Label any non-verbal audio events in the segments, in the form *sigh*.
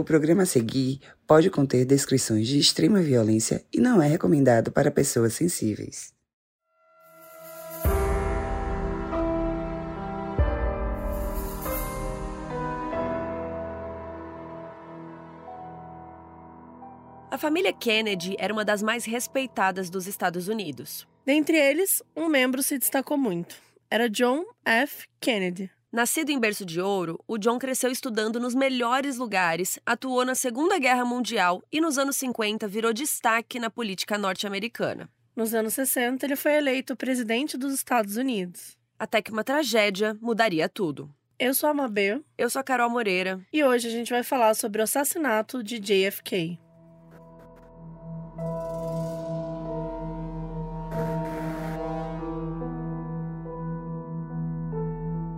O programa a seguir pode conter descrições de extrema violência e não é recomendado para pessoas sensíveis. A família Kennedy era uma das mais respeitadas dos Estados Unidos. Dentre eles, um membro se destacou muito. Era John F. Kennedy. Nascido em berço de ouro, o John cresceu estudando nos melhores lugares, atuou na Segunda Guerra Mundial e nos anos 50 virou destaque na política norte-americana. Nos anos 60, ele foi eleito presidente dos Estados Unidos. Até que uma tragédia mudaria tudo. Eu sou a Mabel. Eu sou a Carol Moreira. E hoje a gente vai falar sobre o assassinato de JFK.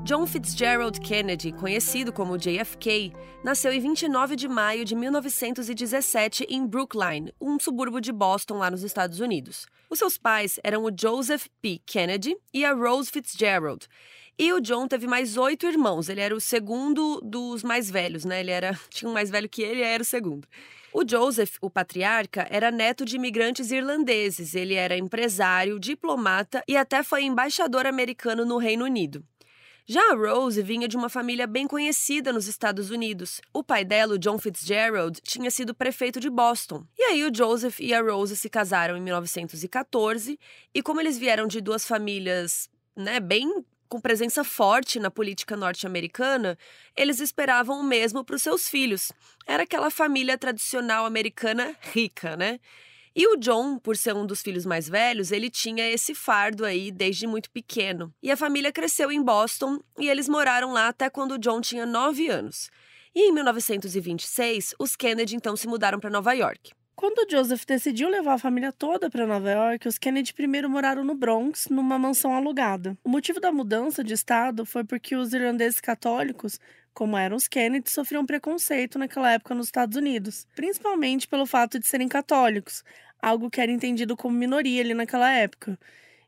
John Fitzgerald Kennedy, conhecido como JFK, nasceu em 29 de maio de 1917 em Brookline, um subúrbio de Boston, lá nos Estados Unidos. Os seus pais eram o Joseph P. Kennedy e a Rose Fitzgerald. E o John teve mais oito irmãos. Ele era o segundo dos mais velhos, né? Ele era *laughs* tinha um mais velho que ele, era o segundo. O Joseph, o patriarca, era neto de imigrantes irlandeses. Ele era empresário, diplomata e até foi embaixador americano no Reino Unido. Já a Rose vinha de uma família bem conhecida nos Estados Unidos. O pai dela, o John Fitzgerald, tinha sido prefeito de Boston. E aí o Joseph e a Rose se casaram em 1914, e como eles vieram de duas famílias, né, bem com presença forte na política norte-americana, eles esperavam o mesmo para os seus filhos. Era aquela família tradicional americana rica, né? E o John, por ser um dos filhos mais velhos, ele tinha esse fardo aí desde muito pequeno. E a família cresceu em Boston e eles moraram lá até quando o John tinha 9 anos. E em 1926, os Kennedy então se mudaram para Nova York. Quando Joseph decidiu levar a família toda para Nova York, os Kennedy primeiro moraram no Bronx, numa mansão alugada. O motivo da mudança de estado foi porque os irlandeses católicos, como eram os Kennedy, sofriam preconceito naquela época nos Estados Unidos, principalmente pelo fato de serem católicos, algo que era entendido como minoria ali naquela época.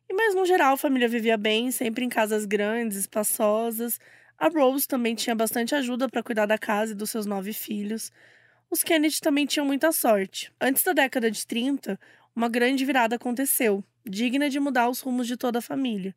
E mas no geral a família vivia bem, sempre em casas grandes, espaçosas. A Rose também tinha bastante ajuda para cuidar da casa e dos seus nove filhos. Os Kennedy também tinham muita sorte. Antes da década de 30, uma grande virada aconteceu, digna de mudar os rumos de toda a família.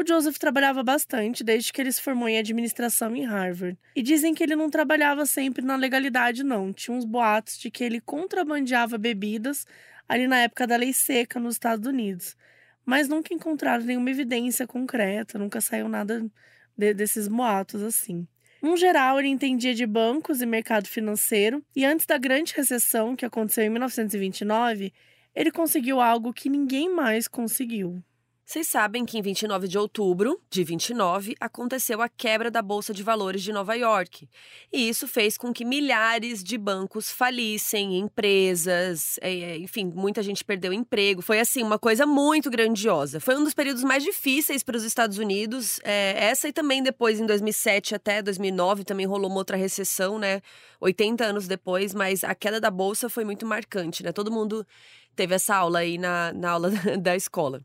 O Joseph trabalhava bastante desde que ele se formou em administração em Harvard. E dizem que ele não trabalhava sempre na legalidade, não. Tinha uns boatos de que ele contrabandeava bebidas ali na época da lei seca nos Estados Unidos. Mas nunca encontraram nenhuma evidência concreta, nunca saiu nada de, desses boatos assim. No geral, ele entendia de bancos e mercado financeiro, e antes da grande recessão, que aconteceu em 1929, ele conseguiu algo que ninguém mais conseguiu. Vocês sabem que em 29 de outubro de 29 aconteceu a quebra da Bolsa de Valores de Nova York. E isso fez com que milhares de bancos falissem, empresas, é, é, enfim, muita gente perdeu emprego. Foi assim, uma coisa muito grandiosa. Foi um dos períodos mais difíceis para os Estados Unidos. É, essa e também depois, em 2007 até 2009, também rolou uma outra recessão, né? 80 anos depois, mas a queda da Bolsa foi muito marcante, né? Todo mundo teve essa aula aí na, na aula *laughs* da escola.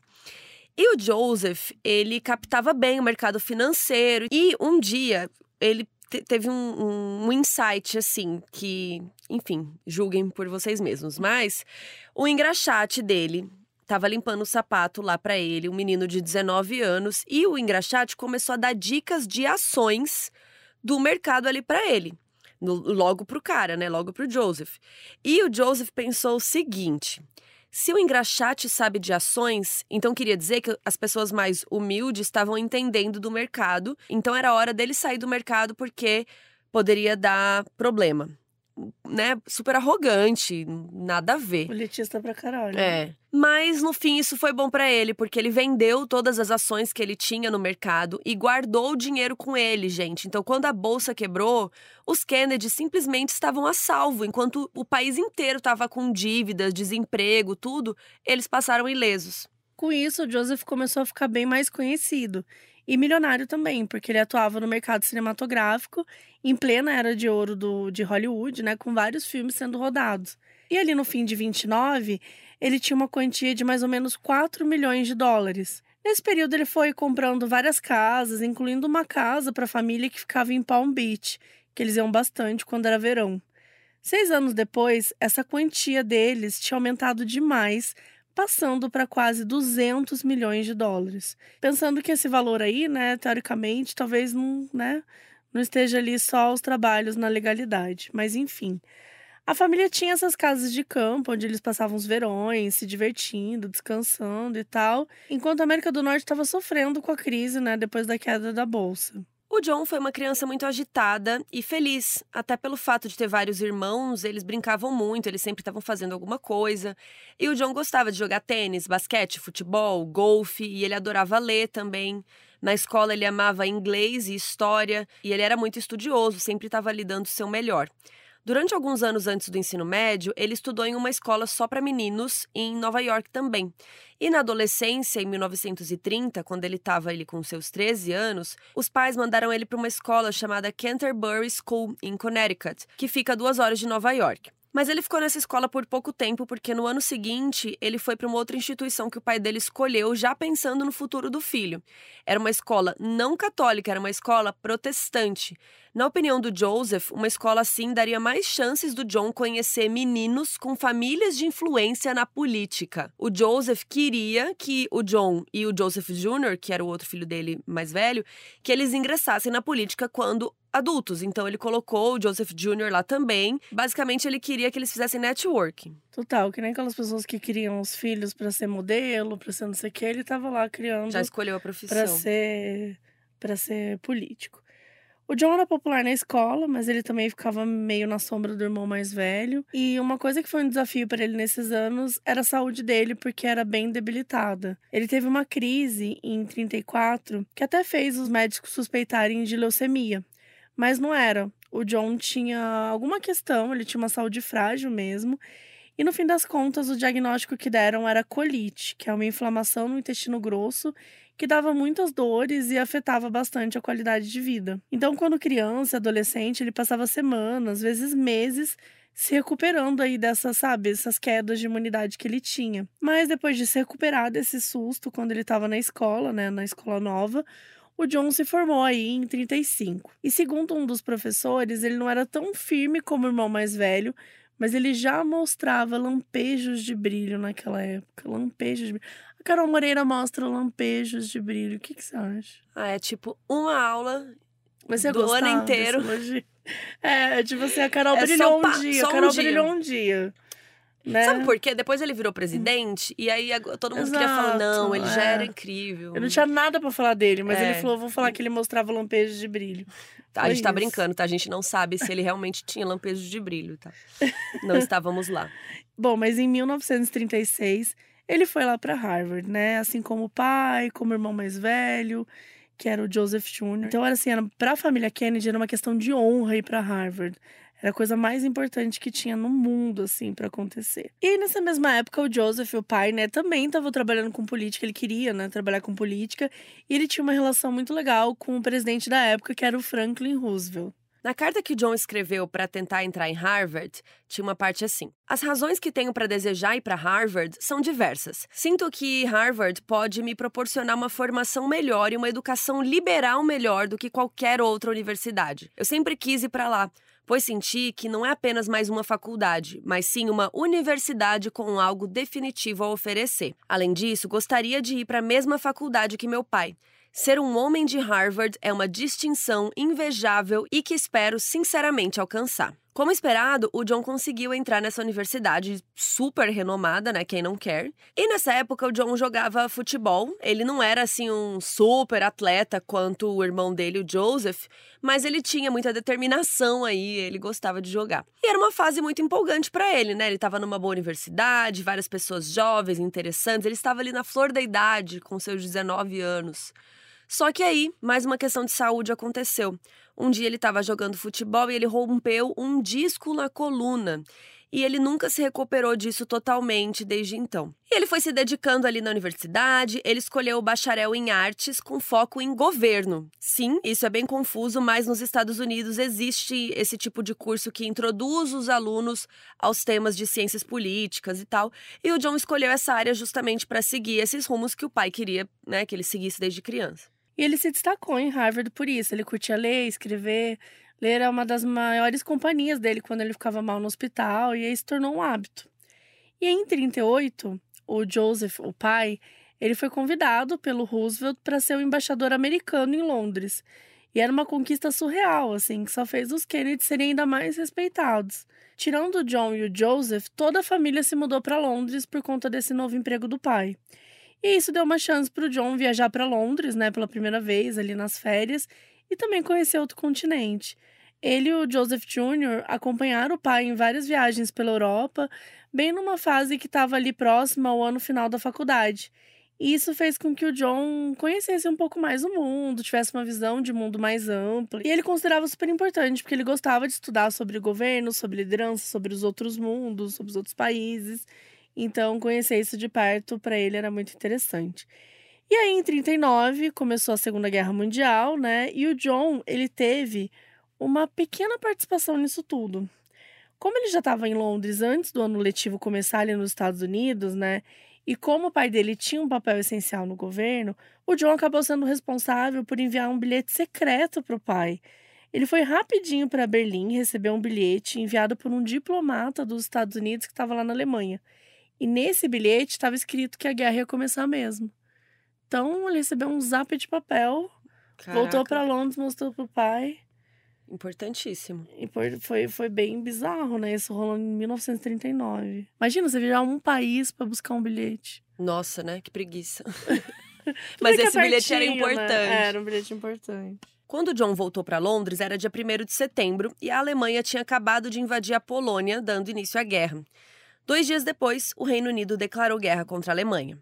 E o Joseph, ele captava bem o mercado financeiro. E um dia, ele teve um, um, insight, assim, que, enfim, julguem por vocês mesmos. Mas o engraxate dele estava limpando o sapato lá para ele, um menino de 19 anos. E o engraxate começou a dar dicas de ações do mercado ali para ele. No, logo pro cara, né? Logo pro Joseph. E o Joseph pensou o seguinte: se o engraxate sabe de ações, então queria dizer que as pessoas mais humildes estavam entendendo do mercado, então era hora dele sair do mercado porque poderia dar problema né, super arrogante, nada a ver. Politista pra caralho. É. Mas no fim isso foi bom para ele, porque ele vendeu todas as ações que ele tinha no mercado e guardou o dinheiro com ele, gente. Então quando a bolsa quebrou, os Kennedy simplesmente estavam a salvo, enquanto o país inteiro estava com dívidas, desemprego, tudo, eles passaram ilesos. Com isso, Joseph começou a ficar bem mais conhecido e milionário também, porque ele atuava no mercado cinematográfico em plena era de ouro do, de Hollywood, né, com vários filmes sendo rodados. E ali no fim de 29, ele tinha uma quantia de mais ou menos 4 milhões de dólares. Nesse período, ele foi comprando várias casas, incluindo uma casa para a família que ficava em Palm Beach, que eles iam bastante quando era verão. Seis anos depois, essa quantia deles tinha aumentado demais, passando para quase 200 milhões de dólares. Pensando que esse valor aí, né, teoricamente, talvez não, né, não esteja ali só os trabalhos na legalidade, mas enfim. A família tinha essas casas de campo onde eles passavam os verões, se divertindo, descansando e tal, enquanto a América do Norte estava sofrendo com a crise, né, depois da queda da bolsa. O John foi uma criança muito agitada e feliz, até pelo fato de ter vários irmãos, eles brincavam muito, eles sempre estavam fazendo alguma coisa. E o John gostava de jogar tênis, basquete, futebol, golfe e ele adorava ler também. Na escola ele amava inglês e história e ele era muito estudioso, sempre estava ali dando o seu melhor. Durante alguns anos antes do ensino médio, ele estudou em uma escola só para meninos em Nova York também. E na adolescência, em 1930, quando ele estava ali com seus 13 anos, os pais mandaram ele para uma escola chamada Canterbury School, em Connecticut, que fica a duas horas de Nova York. Mas ele ficou nessa escola por pouco tempo, porque no ano seguinte ele foi para uma outra instituição que o pai dele escolheu, já pensando no futuro do filho. Era uma escola não católica, era uma escola protestante. Na opinião do Joseph, uma escola assim daria mais chances do John conhecer meninos com famílias de influência na política. O Joseph queria que o John e o Joseph Jr., que era o outro filho dele mais velho, que eles ingressassem na política quando adultos. Então ele colocou o Joseph Jr. lá também. Basicamente, ele queria que eles fizessem networking. Total, que nem aquelas pessoas que queriam os filhos para ser modelo, para ser não sei o que, ele tava lá criando. Já escolheu a profissão. Para ser, pra ser político. O John era popular na escola, mas ele também ficava meio na sombra do irmão mais velho. E uma coisa que foi um desafio para ele nesses anos era a saúde dele, porque era bem debilitada. Ele teve uma crise em 34 que até fez os médicos suspeitarem de leucemia. Mas não era. O John tinha alguma questão, ele tinha uma saúde frágil mesmo. E no fim das contas, o diagnóstico que deram era colite, que é uma inflamação no intestino grosso que dava muitas dores e afetava bastante a qualidade de vida. Então, quando criança, adolescente, ele passava semanas, às vezes meses, se recuperando aí dessas, sabe, essas quedas de imunidade que ele tinha. Mas depois de se recuperar desse susto, quando ele estava na escola, né, na escola nova, o John se formou aí em 35. E segundo um dos professores, ele não era tão firme como o irmão mais velho, mas ele já mostrava lampejos de brilho naquela época. Lampejos de brilho. A Carol Moreira mostra lampejos de brilho. O que, que você acha? Ah, é tipo uma aula você do ano inteiro. É, tipo assim, a Carol é brilhou um dia. A Carol um brilhou um dia. Né? Sabe por quê? Depois ele virou presidente e aí todo mundo Exato, queria falar: não, ele é. já era incrível. Eu não tinha nada para falar dele, mas é. ele falou: vou falar que ele mostrava lampejos de brilho. Tá, a gente tá brincando, tá? A gente não sabe se ele realmente tinha lampejos de brilho, tá? Não estávamos lá. *laughs* Bom, mas em 1936 ele foi lá para Harvard, né? Assim como o pai, como o irmão mais velho, que era o Joseph Jr. Então era assim, para a família Kennedy era uma questão de honra ir para Harvard. Era a coisa mais importante que tinha no mundo, assim, para acontecer. E nessa mesma época, o Joseph, o pai, né, também estava trabalhando com política. Ele queria, né, trabalhar com política. E ele tinha uma relação muito legal com o presidente da época, que era o Franklin Roosevelt. Na carta que John escreveu para tentar entrar em Harvard, tinha uma parte assim: As razões que tenho para desejar ir para Harvard são diversas. Sinto que Harvard pode me proporcionar uma formação melhor e uma educação liberal melhor do que qualquer outra universidade. Eu sempre quis ir para lá pois senti que não é apenas mais uma faculdade, mas sim uma universidade com algo definitivo a oferecer. Além disso, gostaria de ir para a mesma faculdade que meu pai. Ser um homem de Harvard é uma distinção invejável e que espero sinceramente alcançar. Como esperado, o John conseguiu entrar nessa universidade super renomada, né? Quem não quer. E nessa época o John jogava futebol. Ele não era assim um super atleta quanto o irmão dele, o Joseph, mas ele tinha muita determinação aí, ele gostava de jogar. E era uma fase muito empolgante para ele, né? Ele estava numa boa universidade, várias pessoas jovens, interessantes. Ele estava ali na flor da idade, com seus 19 anos. Só que aí, mais uma questão de saúde aconteceu. Um dia ele estava jogando futebol e ele rompeu um disco na coluna. E ele nunca se recuperou disso totalmente desde então. E ele foi se dedicando ali na universidade, ele escolheu o bacharel em artes com foco em governo. Sim, isso é bem confuso, mas nos Estados Unidos existe esse tipo de curso que introduz os alunos aos temas de ciências políticas e tal. E o John escolheu essa área justamente para seguir esses rumos que o pai queria, né, que ele seguisse desde criança. E ele se destacou em Harvard por isso. Ele curtia ler, escrever, Ler é uma das maiores companhias dele quando ele ficava mal no hospital e aí se tornou um hábito. E em 38, o Joseph, o pai, ele foi convidado pelo Roosevelt para ser o embaixador americano em Londres. E era uma conquista surreal, assim, que só fez os Kennedy serem ainda mais respeitados. Tirando o John e o Joseph, toda a família se mudou para Londres por conta desse novo emprego do pai. E isso deu uma chance para o John viajar para Londres, né, pela primeira vez ali nas férias e também conhecer outro continente. Ele e o Joseph Jr. acompanharam o pai em várias viagens pela Europa, bem numa fase que estava ali próxima ao ano final da faculdade. E isso fez com que o John conhecesse um pouco mais o mundo, tivesse uma visão de mundo mais ampla. E ele considerava super importante, porque ele gostava de estudar sobre governo, sobre liderança, sobre os outros mundos, sobre os outros países. Então, conhecer isso de perto para ele era muito interessante. E aí, em 39, começou a Segunda Guerra Mundial, né? E o John, ele teve uma pequena participação nisso tudo. Como ele já estava em Londres antes do ano letivo começar ali nos Estados Unidos, né? E como o pai dele tinha um papel essencial no governo, o John acabou sendo responsável por enviar um bilhete secreto para o pai. Ele foi rapidinho para Berlim receber um bilhete enviado por um diplomata dos Estados Unidos que estava lá na Alemanha. E nesse bilhete estava escrito que a guerra ia começar mesmo. Então ele recebeu um zap de papel, Caraca. voltou para Londres, mostrou pro pai. Importantíssimo. E foi, foi bem bizarro, né? Isso rolou em 1939. Imagina você virar um país para buscar um bilhete. Nossa, né? Que preguiça. *laughs* *laughs* Mas esse bilhete era né? importante. Né? Era um bilhete importante. Quando John voltou para Londres, era dia 1 de setembro e a Alemanha tinha acabado de invadir a Polônia, dando início à guerra. Dois dias depois, o Reino Unido declarou guerra contra a Alemanha.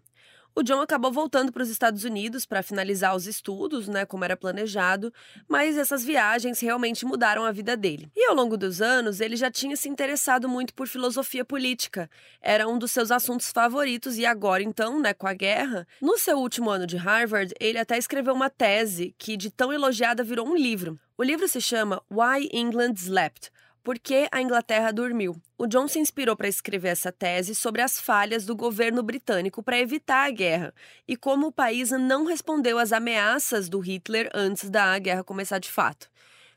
O John acabou voltando para os Estados Unidos para finalizar os estudos, né, como era planejado, mas essas viagens realmente mudaram a vida dele. E ao longo dos anos, ele já tinha se interessado muito por filosofia política. Era um dos seus assuntos favoritos e agora então, né, com a guerra, no seu último ano de Harvard, ele até escreveu uma tese que de tão elogiada virou um livro. O livro se chama Why England Slept por que a Inglaterra dormiu? O John se inspirou para escrever essa tese sobre as falhas do governo britânico para evitar a guerra e como o país não respondeu às ameaças do Hitler antes da guerra começar de fato.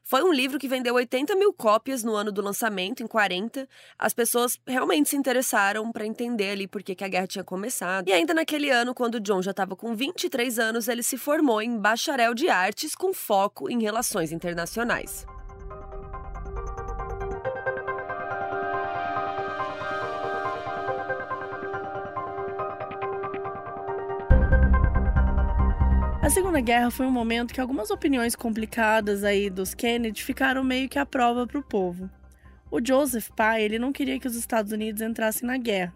Foi um livro que vendeu 80 mil cópias no ano do lançamento, em 40. As pessoas realmente se interessaram para entender ali por que, que a guerra tinha começado. E ainda naquele ano, quando John já estava com 23 anos, ele se formou em bacharel de artes com foco em relações internacionais. A Segunda Guerra foi um momento que algumas opiniões complicadas aí dos Kennedy ficaram meio que à prova para o povo. O Joseph pai, ele não queria que os Estados Unidos entrassem na guerra.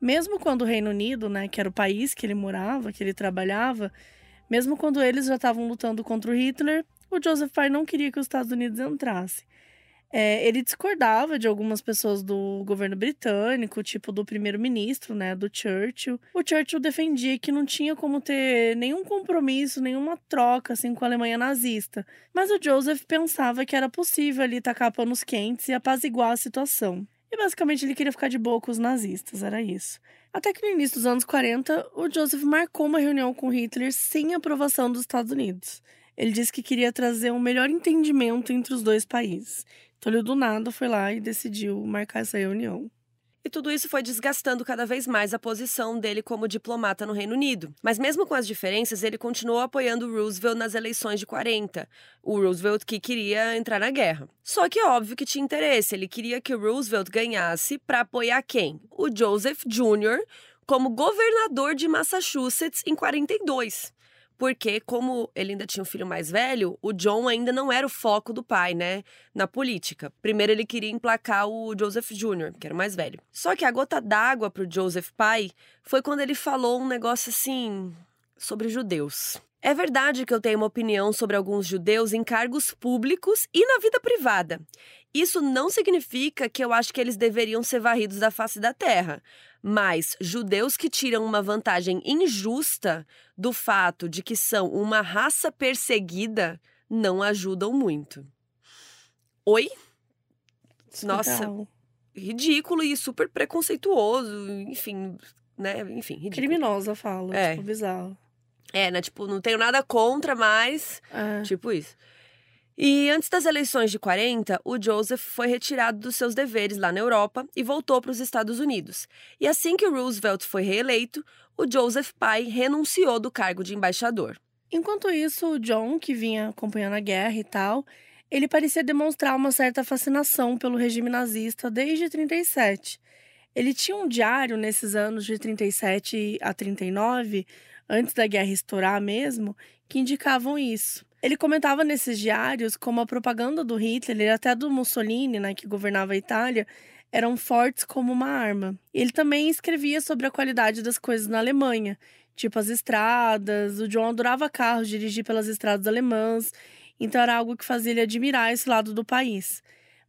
Mesmo quando o Reino Unido, né, que era o país que ele morava, que ele trabalhava, mesmo quando eles já estavam lutando contra o Hitler, o Joseph pai não queria que os Estados Unidos entrassem. É, ele discordava de algumas pessoas do governo britânico, tipo do primeiro-ministro, né, do Churchill. O Churchill defendia que não tinha como ter nenhum compromisso, nenhuma troca assim com a Alemanha nazista. Mas o Joseph pensava que era possível ali tacar panos quentes e apaziguar a situação. E basicamente ele queria ficar de boa com os nazistas, era isso. Até que no início dos anos 40, o Joseph marcou uma reunião com Hitler sem aprovação dos Estados Unidos. Ele disse que queria trazer um melhor entendimento entre os dois países. Então ele do nada foi lá e decidiu marcar essa reunião. E tudo isso foi desgastando cada vez mais a posição dele como diplomata no Reino Unido. Mas mesmo com as diferenças, ele continuou apoiando Roosevelt nas eleições de 40. O Roosevelt que queria entrar na guerra. Só que óbvio que tinha interesse, ele queria que Roosevelt ganhasse para apoiar quem? O Joseph Jr. como governador de Massachusetts em 42 porque como ele ainda tinha um filho mais velho, o John ainda não era o foco do pai, né, na política. Primeiro ele queria emplacar o Joseph Jr., que era o mais velho. Só que a gota d'água pro Joseph pai foi quando ele falou um negócio assim sobre judeus. É verdade que eu tenho uma opinião sobre alguns judeus em cargos públicos e na vida privada. Isso não significa que eu acho que eles deveriam ser varridos da face da terra. Mas judeus que tiram uma vantagem injusta do fato de que são uma raça perseguida não ajudam muito. Oi? Nossa, Legal. ridículo e super preconceituoso, enfim, né? Enfim, ridículo. Criminosa fala, é. tipo, bizarro. É, né? Tipo, não tenho nada contra, mas. É. Tipo isso. E antes das eleições de 40, o Joseph foi retirado dos seus deveres lá na Europa e voltou para os Estados Unidos. E assim que o Roosevelt foi reeleito, o Joseph pai renunciou do cargo de embaixador. Enquanto isso, o John, que vinha acompanhando a guerra e tal, ele parecia demonstrar uma certa fascinação pelo regime nazista desde 37. Ele tinha um diário nesses anos de 37 a 39, antes da guerra estourar mesmo, que indicavam isso. Ele comentava nesses diários como a propaganda do Hitler e até do Mussolini, né, que governava a Itália, eram fortes como uma arma. Ele também escrevia sobre a qualidade das coisas na Alemanha, tipo as estradas. O John adorava carros, dirigir pelas estradas alemãs, então era algo que fazia ele admirar esse lado do país.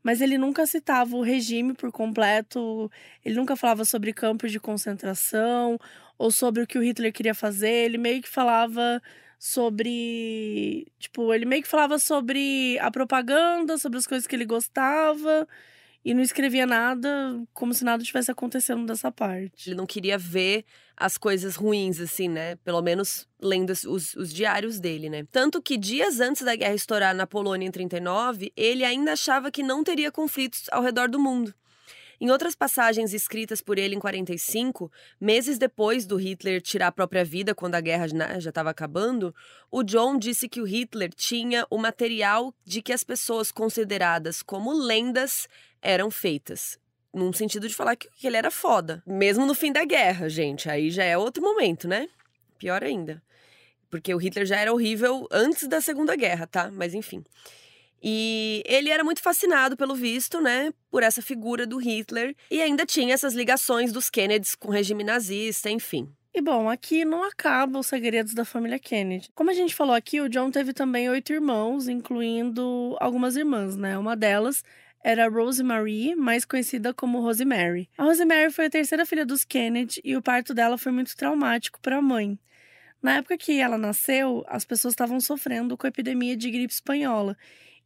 Mas ele nunca citava o regime por completo, ele nunca falava sobre campos de concentração ou sobre o que o Hitler queria fazer, ele meio que falava sobre. Tipo, ele meio que falava sobre a propaganda, sobre as coisas que ele gostava. E não escrevia nada como se nada tivesse acontecendo dessa parte. Ele não queria ver as coisas ruins, assim, né? Pelo menos lendo os, os, diários dele, né? Tanto que dias antes da guerra estourar na Polônia em 39, ele ainda achava que não teria conflitos ao redor do mundo. Em outras passagens escritas por ele em 45, meses depois do Hitler tirar a própria vida quando a guerra né, já estava acabando, o John disse que o Hitler tinha o material de que as pessoas consideradas como lendas eram feitas. Num sentido de falar que ele era foda. Mesmo no fim da guerra, gente. Aí já é outro momento, né? Pior ainda. Porque o Hitler já era horrível antes da Segunda Guerra, tá? Mas enfim. E ele era muito fascinado, pelo visto, né, por essa figura do Hitler e ainda tinha essas ligações dos Kennedys com o regime nazista, enfim. E bom, aqui não acaba os segredos da família Kennedy. Como a gente falou aqui, o John teve também oito irmãos, incluindo algumas irmãs, né? Uma delas era Rosemary, mais conhecida como Rosemary. A Rosemary foi a terceira filha dos Kennedy e o parto dela foi muito traumático para a mãe. Na época que ela nasceu, as pessoas estavam sofrendo com a epidemia de gripe espanhola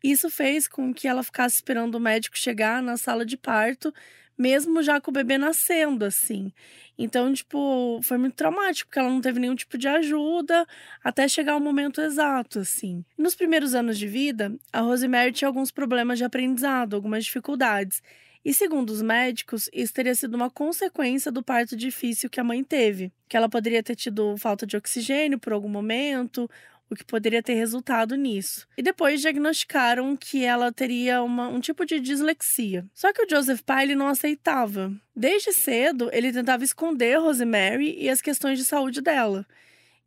isso fez com que ela ficasse esperando o médico chegar na sala de parto, mesmo já com o bebê nascendo, assim. Então, tipo, foi muito traumático, porque ela não teve nenhum tipo de ajuda até chegar o momento exato, assim. Nos primeiros anos de vida, a Rosemary tinha alguns problemas de aprendizado, algumas dificuldades. E segundo os médicos, isso teria sido uma consequência do parto difícil que a mãe teve. Que ela poderia ter tido falta de oxigênio por algum momento, o que poderia ter resultado nisso. E depois diagnosticaram que ela teria uma, um tipo de dislexia. Só que o Joseph Pyle não aceitava. Desde cedo, ele tentava esconder Rosemary e as questões de saúde dela.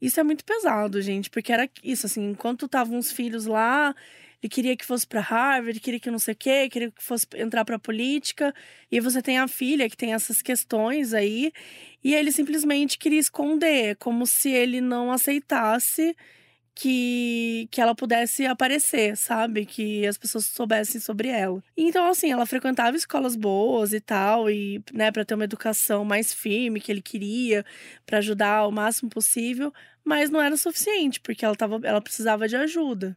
Isso é muito pesado, gente, porque era isso, assim, enquanto estavam os filhos lá, ele queria que fosse para Harvard, queria que não sei o quê, queria que fosse entrar para política, e você tem a filha que tem essas questões aí, e ele simplesmente queria esconder, como se ele não aceitasse que, que ela pudesse aparecer, sabe? Que as pessoas soubessem sobre ela. Então, assim, ela frequentava escolas boas e tal, e, né, para ter uma educação mais firme que ele queria, para ajudar o máximo possível, mas não era suficiente, porque ela, tava, ela precisava de ajuda.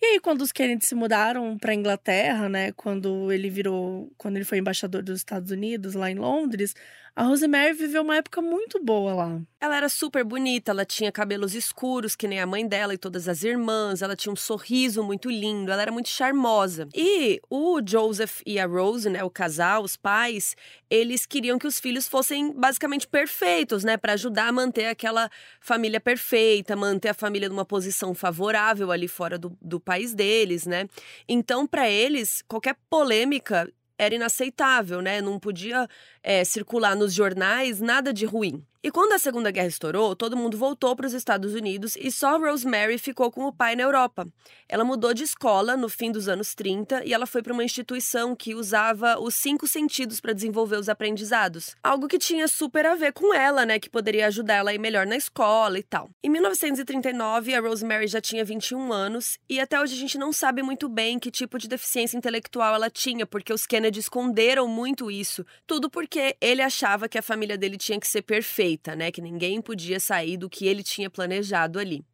E aí, quando os Kennedy se mudaram para Inglaterra, né, quando ele virou, quando ele foi embaixador dos Estados Unidos lá em Londres, a Rosemary viveu uma época muito boa lá. Ela era super bonita, ela tinha cabelos escuros, que nem a mãe dela e todas as irmãs, ela tinha um sorriso muito lindo, ela era muito charmosa. E o Joseph e a Rose, né, o casal, os pais, eles queriam que os filhos fossem basicamente perfeitos, né, para ajudar a manter aquela família perfeita, manter a família numa posição favorável ali fora do, do país deles, né? Então, para eles, qualquer polêmica era inaceitável, né? Não podia é, circular nos jornais nada de ruim. E quando a Segunda Guerra estourou, todo mundo voltou para os Estados Unidos e só Rosemary ficou com o pai na Europa. Ela mudou de escola no fim dos anos 30 e ela foi para uma instituição que usava os cinco sentidos para desenvolver os aprendizados. Algo que tinha super a ver com ela, né? Que poderia ajudar ela a ir melhor na escola e tal. Em 1939, a Rosemary já tinha 21 anos e até hoje a gente não sabe muito bem que tipo de deficiência intelectual ela tinha, porque os Kennedy esconderam muito isso. Tudo porque ele achava que a família dele tinha que ser perfeita perfeita, né? Que ninguém podia sair do que ele tinha planejado ali.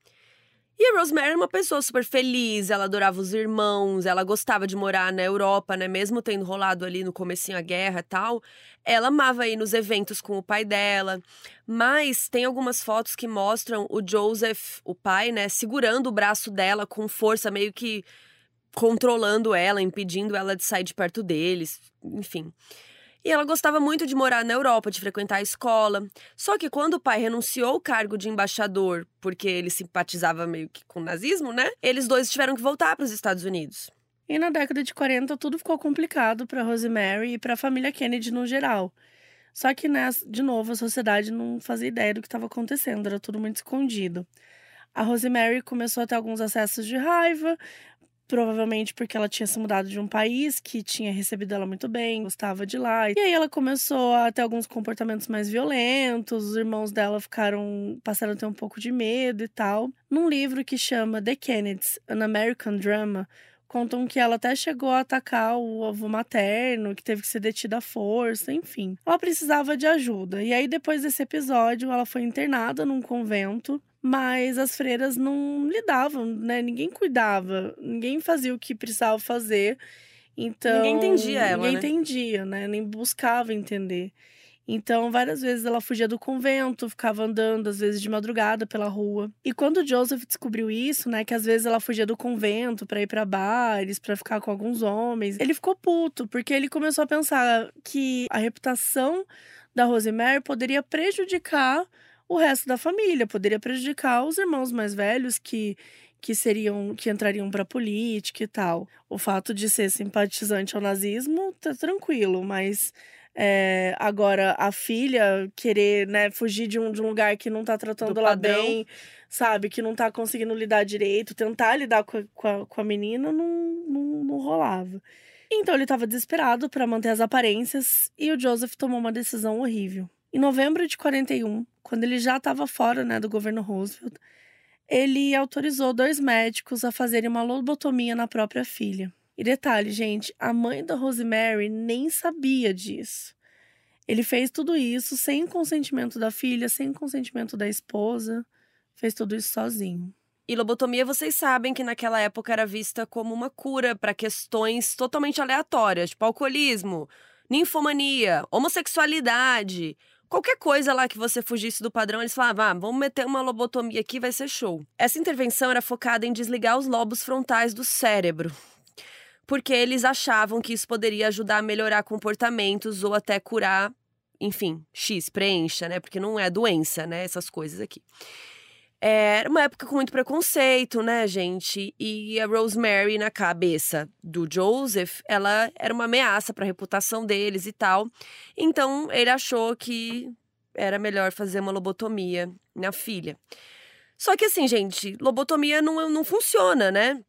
E a Rosemary era uma pessoa super feliz, ela adorava os irmãos, ela gostava de morar na Europa, né? Mesmo tendo rolado ali no comecinho a guerra e tal, ela amava ir nos eventos com o pai dela. Mas tem algumas fotos que mostram o Joseph, o pai, né, segurando o braço dela com força, meio que controlando ela, impedindo ela de sair de perto deles, enfim. E ela gostava muito de morar na Europa, de frequentar a escola. Só que quando o pai renunciou ao cargo de embaixador, porque ele simpatizava meio que com o nazismo, né? Eles dois tiveram que voltar para os Estados Unidos. E na década de 40 tudo ficou complicado para Rosemary e para a família Kennedy no geral. Só que, né, de novo, a sociedade não fazia ideia do que estava acontecendo, era tudo muito escondido. A Rosemary começou a ter alguns acessos de raiva, provavelmente porque ela tinha se mudado de um país que tinha recebido ela muito bem, gostava de lá. E aí ela começou a ter alguns comportamentos mais violentos, os irmãos dela ficaram passaram a ter um pouco de medo e tal. Num livro que chama The Kennedys: An American Drama, contam que ela até chegou a atacar o avô materno, que teve que ser detida à força, enfim. Ela precisava de ajuda. E aí depois desse episódio, ela foi internada num convento mas as freiras não lidavam, né? Ninguém cuidava, ninguém fazia o que precisava fazer. Então, ninguém entendia ela, ninguém né? entendia, né? Nem buscava entender. Então, várias vezes ela fugia do convento, ficava andando, às vezes de madrugada pela rua. E quando Joseph descobriu isso, né, que às vezes ela fugia do convento para ir para bares, para ficar com alguns homens, ele ficou puto, porque ele começou a pensar que a reputação da Rosemary poderia prejudicar o resto da família, poderia prejudicar os irmãos mais velhos que que seriam que entrariam para política e tal. O fato de ser simpatizante ao nazismo tá tranquilo, mas é, agora a filha querer né, fugir de um, de um lugar que não tá tratando ela bem, sabe, que não tá conseguindo lidar direito, tentar lidar com a, com a, com a menina não, não, não rolava. Então ele estava desesperado para manter as aparências e o Joseph tomou uma decisão horrível. Em novembro de 41, quando ele já estava fora né, do governo Roosevelt, ele autorizou dois médicos a fazerem uma lobotomia na própria filha. E detalhe, gente, a mãe da Rosemary nem sabia disso. Ele fez tudo isso sem consentimento da filha, sem consentimento da esposa, fez tudo isso sozinho. E lobotomia, vocês sabem que naquela época era vista como uma cura para questões totalmente aleatórias, tipo alcoolismo, ninfomania, homossexualidade, Qualquer coisa lá que você fugisse do padrão, eles falavam: ah, vamos meter uma lobotomia aqui, vai ser show. Essa intervenção era focada em desligar os lobos frontais do cérebro. Porque eles achavam que isso poderia ajudar a melhorar comportamentos ou até curar, enfim, X, preencha, né? Porque não é doença, né? Essas coisas aqui. Era uma época com muito preconceito, né, gente? E a Rosemary, na cabeça do Joseph, ela era uma ameaça para a reputação deles e tal. Então, ele achou que era melhor fazer uma lobotomia na filha. Só que, assim, gente, lobotomia não, não funciona, né?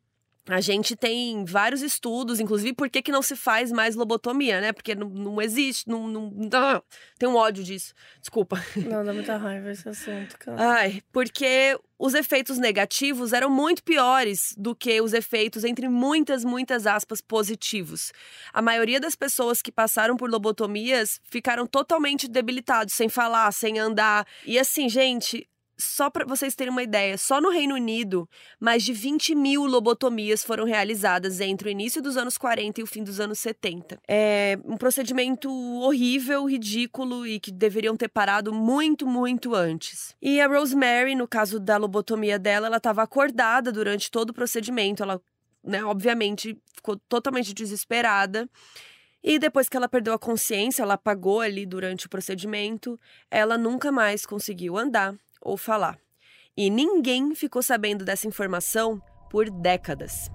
A gente tem vários estudos, inclusive por que, que não se faz mais lobotomia, né? Porque não, não existe, não, não, não, tem um ódio disso. Desculpa. Não, dá muita raiva esse assunto, cara. Ai, porque os efeitos negativos eram muito piores do que os efeitos, entre muitas, muitas aspas, positivos. A maioria das pessoas que passaram por lobotomias ficaram totalmente debilitados, sem falar, sem andar. E assim, gente, só para vocês terem uma ideia, só no Reino Unido, mais de 20 mil lobotomias foram realizadas entre o início dos anos 40 e o fim dos anos 70. É um procedimento horrível, ridículo e que deveriam ter parado muito, muito antes. E a Rosemary, no caso da lobotomia dela, ela estava acordada durante todo o procedimento. Ela, né, obviamente, ficou totalmente desesperada. E depois que ela perdeu a consciência, ela apagou ali durante o procedimento, ela nunca mais conseguiu andar, ou falar. E ninguém ficou sabendo dessa informação por décadas.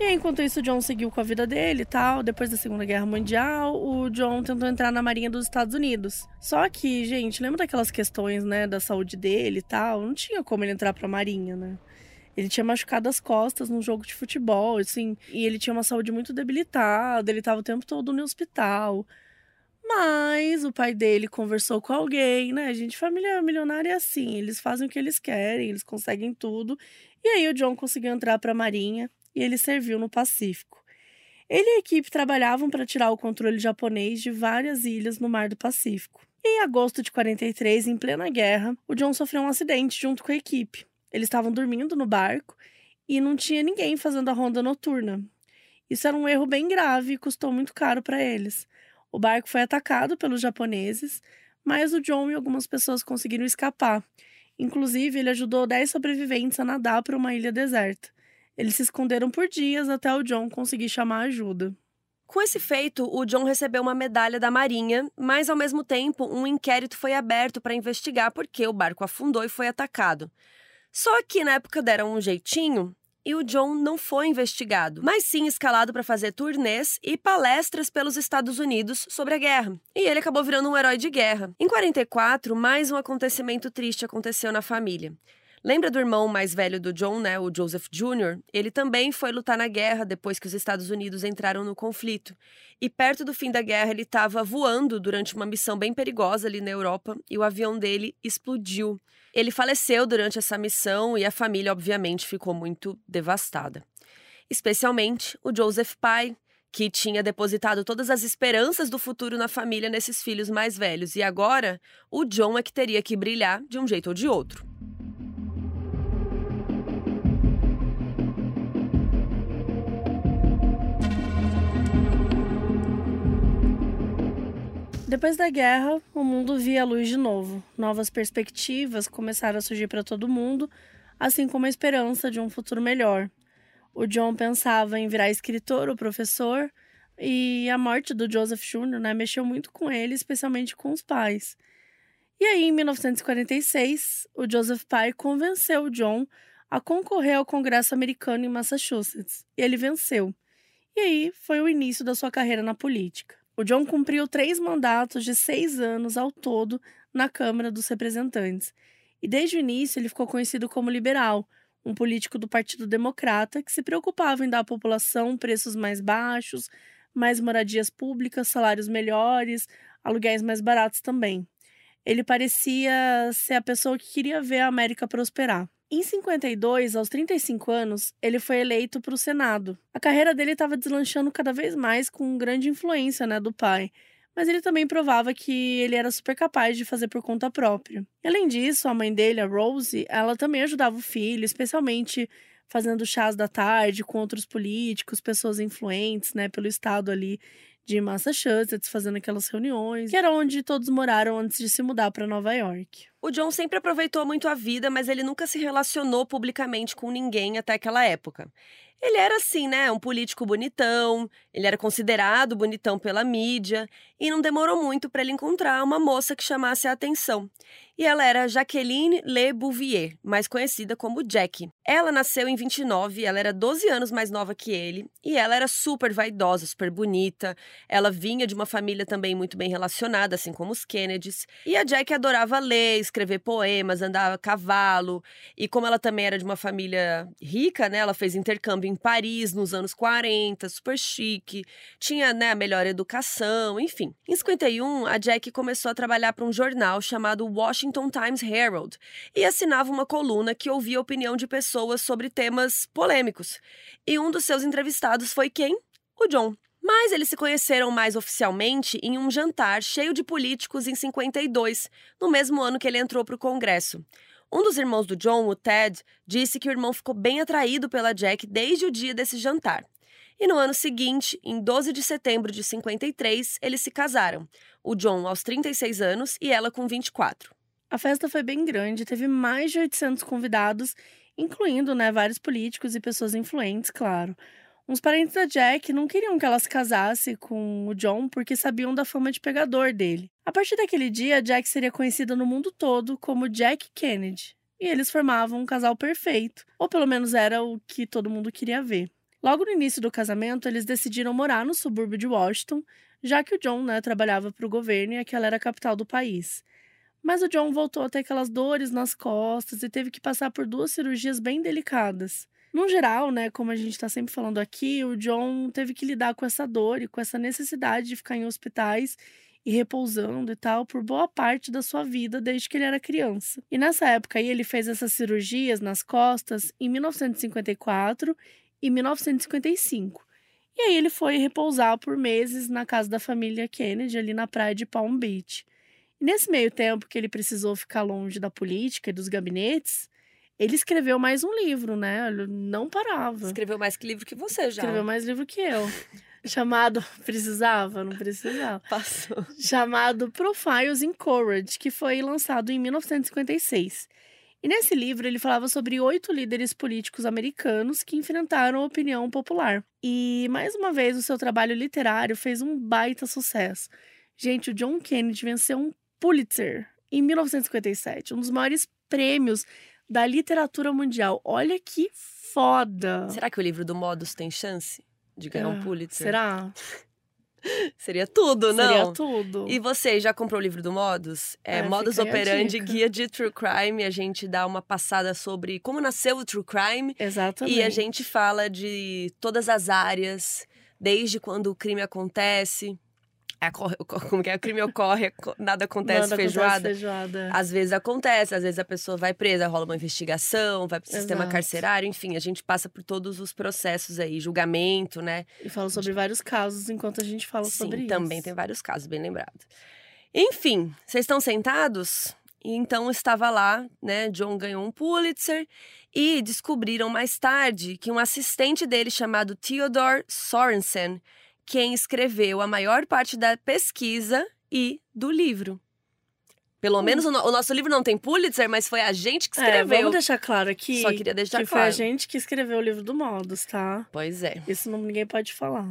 E enquanto isso, o John seguiu com a vida dele e tal. Depois da Segunda Guerra Mundial, o John tentou entrar na Marinha dos Estados Unidos. Só que, gente, lembra daquelas questões, né, da saúde dele e tal? Não tinha como ele entrar pra Marinha, né? Ele tinha machucado as costas num jogo de futebol, assim, e ele tinha uma saúde muito debilitada, ele estava o tempo todo no hospital. Mas o pai dele conversou com alguém, né? Gente, família milionária é assim, eles fazem o que eles querem, eles conseguem tudo. E aí o John conseguiu entrar para a Marinha e ele serviu no Pacífico. Ele e a equipe trabalhavam para tirar o controle japonês de várias ilhas no Mar do Pacífico. Em agosto de 43, em plena guerra, o John sofreu um acidente junto com a equipe. Eles estavam dormindo no barco e não tinha ninguém fazendo a ronda noturna. Isso era um erro bem grave e custou muito caro para eles. O barco foi atacado pelos japoneses, mas o John e algumas pessoas conseguiram escapar. Inclusive, ele ajudou 10 sobreviventes a nadar para uma ilha deserta. Eles se esconderam por dias até o John conseguir chamar ajuda. Com esse feito, o John recebeu uma medalha da Marinha, mas ao mesmo tempo um inquérito foi aberto para investigar por que o barco afundou e foi atacado. Só que na época deram um jeitinho e o John não foi investigado, mas sim escalado para fazer turnês e palestras pelos Estados Unidos sobre a guerra. E ele acabou virando um herói de guerra. Em 44, mais um acontecimento triste aconteceu na família. Lembra do irmão mais velho do John, né, o Joseph Jr.? Ele também foi lutar na guerra depois que os Estados Unidos entraram no conflito. E perto do fim da guerra, ele estava voando durante uma missão bem perigosa ali na Europa e o avião dele explodiu. Ele faleceu durante essa missão e a família, obviamente, ficou muito devastada. Especialmente o Joseph pai, que tinha depositado todas as esperanças do futuro na família nesses filhos mais velhos. E agora, o John é que teria que brilhar de um jeito ou de outro. Depois da guerra, o mundo via a luz de novo. Novas perspectivas começaram a surgir para todo mundo, assim como a esperança de um futuro melhor. O John pensava em virar escritor ou professor, e a morte do Joseph Jr. Né, mexeu muito com ele, especialmente com os pais. E aí, em 1946, o Joseph Pai convenceu o John a concorrer ao Congresso americano em Massachusetts, e ele venceu. E aí foi o início da sua carreira na política. O John cumpriu três mandatos de seis anos ao todo na Câmara dos Representantes. E desde o início ele ficou conhecido como liberal, um político do Partido Democrata que se preocupava em dar à população preços mais baixos, mais moradias públicas, salários melhores, aluguéis mais baratos também. Ele parecia ser a pessoa que queria ver a América prosperar. Em 52, aos 35 anos, ele foi eleito para o Senado. A carreira dele estava deslanchando cada vez mais com grande influência né, do pai, mas ele também provava que ele era super capaz de fazer por conta própria. E, além disso, a mãe dele, a Rose, ela também ajudava o filho, especialmente fazendo chás da tarde com outros políticos, pessoas influentes, né, pelo estado ali de Massachusetts, fazendo aquelas reuniões, que era onde todos moraram antes de se mudar para Nova York. O John sempre aproveitou muito a vida, mas ele nunca se relacionou publicamente com ninguém até aquela época. Ele era assim, né? Um político bonitão, ele era considerado bonitão pela mídia, e não demorou muito para ele encontrar uma moça que chamasse a atenção. E ela era Jacqueline Le Bouvier, mais conhecida como Jack. Ela nasceu em 29, ela era 12 anos mais nova que ele, e ela era super vaidosa, super bonita. Ela vinha de uma família também muito bem relacionada, assim como os Kennedys. E a Jack adorava ler, escrever poemas, andar a cavalo. E como ela também era de uma família rica, né? Ela fez intercâmbio em Paris nos anos 40, super chique, tinha né, a melhor educação, enfim. Em 51, a Jack começou a trabalhar para um jornal chamado Washington Times Herald e assinava uma coluna que ouvia a opinião de pessoas sobre temas polêmicos. E um dos seus entrevistados foi quem? O John. Mas eles se conheceram mais oficialmente em um jantar cheio de políticos em 52, no mesmo ano que ele entrou para o Congresso. Um dos irmãos do John, o Ted, disse que o irmão ficou bem atraído pela Jack desde o dia desse jantar. E no ano seguinte, em 12 de setembro de 53, eles se casaram. O John aos 36 anos e ela com 24. A festa foi bem grande, teve mais de 800 convidados, incluindo né, vários políticos e pessoas influentes, claro. Uns parentes da Jack não queriam que ela se casasse com o John porque sabiam da fama de pegador dele. A partir daquele dia, Jack seria conhecida no mundo todo como Jack Kennedy. E eles formavam um casal perfeito, ou pelo menos era o que todo mundo queria ver. Logo no início do casamento, eles decidiram morar no subúrbio de Washington, já que o John né, trabalhava para o governo e aquela era a capital do país. Mas o John voltou a ter aquelas dores nas costas e teve que passar por duas cirurgias bem delicadas. No geral, né, como a gente está sempre falando aqui, o John teve que lidar com essa dor e com essa necessidade de ficar em hospitais e repousando e tal por boa parte da sua vida desde que ele era criança. E nessa época aí ele fez essas cirurgias nas costas em 1954 e 1955. E aí ele foi repousar por meses na casa da família Kennedy ali na praia de Palm Beach. E nesse meio tempo que ele precisou ficar longe da política e dos gabinetes, Ele escreveu mais um livro, né? Ele não parava. Escreveu mais que livro que você já. Escreveu mais livro que eu. *laughs* chamado. Precisava? Não precisava. Passou. Chamado Profiles in Courage, que foi lançado em 1956. E nesse livro ele falava sobre oito líderes políticos americanos que enfrentaram a opinião popular. E mais uma vez o seu trabalho literário fez um baita sucesso. Gente, o John Kennedy venceu um Pulitzer em 1957, um dos maiores prêmios da literatura mundial. Olha que foda! Será que o livro do Modus tem chance de ganhar um Ah, Pulitzer? Será? *laughs* Seria tudo, não? Seria tudo. E você já comprou o livro do Modus? É, É, Modus Operandi, guia de True Crime. A gente dá uma passada sobre como nasceu o True Crime. Exatamente. E a gente fala de todas as áreas, desde quando o crime acontece. Cor- Como que é? O crime ocorre, nada acontece, Nada feijoada. Acontece feijoada. Às vezes acontece, às vezes a pessoa vai presa, rola uma investigação, vai pro sistema Exato. carcerário, enfim, a gente passa por todos os processos aí, julgamento, né? E fala sobre vários casos enquanto a gente fala sobre Sim, isso. também tem vários casos, bem lembrado. Enfim, vocês estão sentados? E Então estava lá, né? John ganhou um Pulitzer e descobriram mais tarde que um assistente dele chamado Theodore Sorensen, quem escreveu a maior parte da pesquisa e do livro. Pelo menos o, no- o nosso livro não tem Pulitzer, mas foi a gente que É, escreveu. vamos deixar claro aqui Só queria deixar que foi a claro. gente que escreveu o livro do Modus, tá? Pois é. Isso não, ninguém pode falar.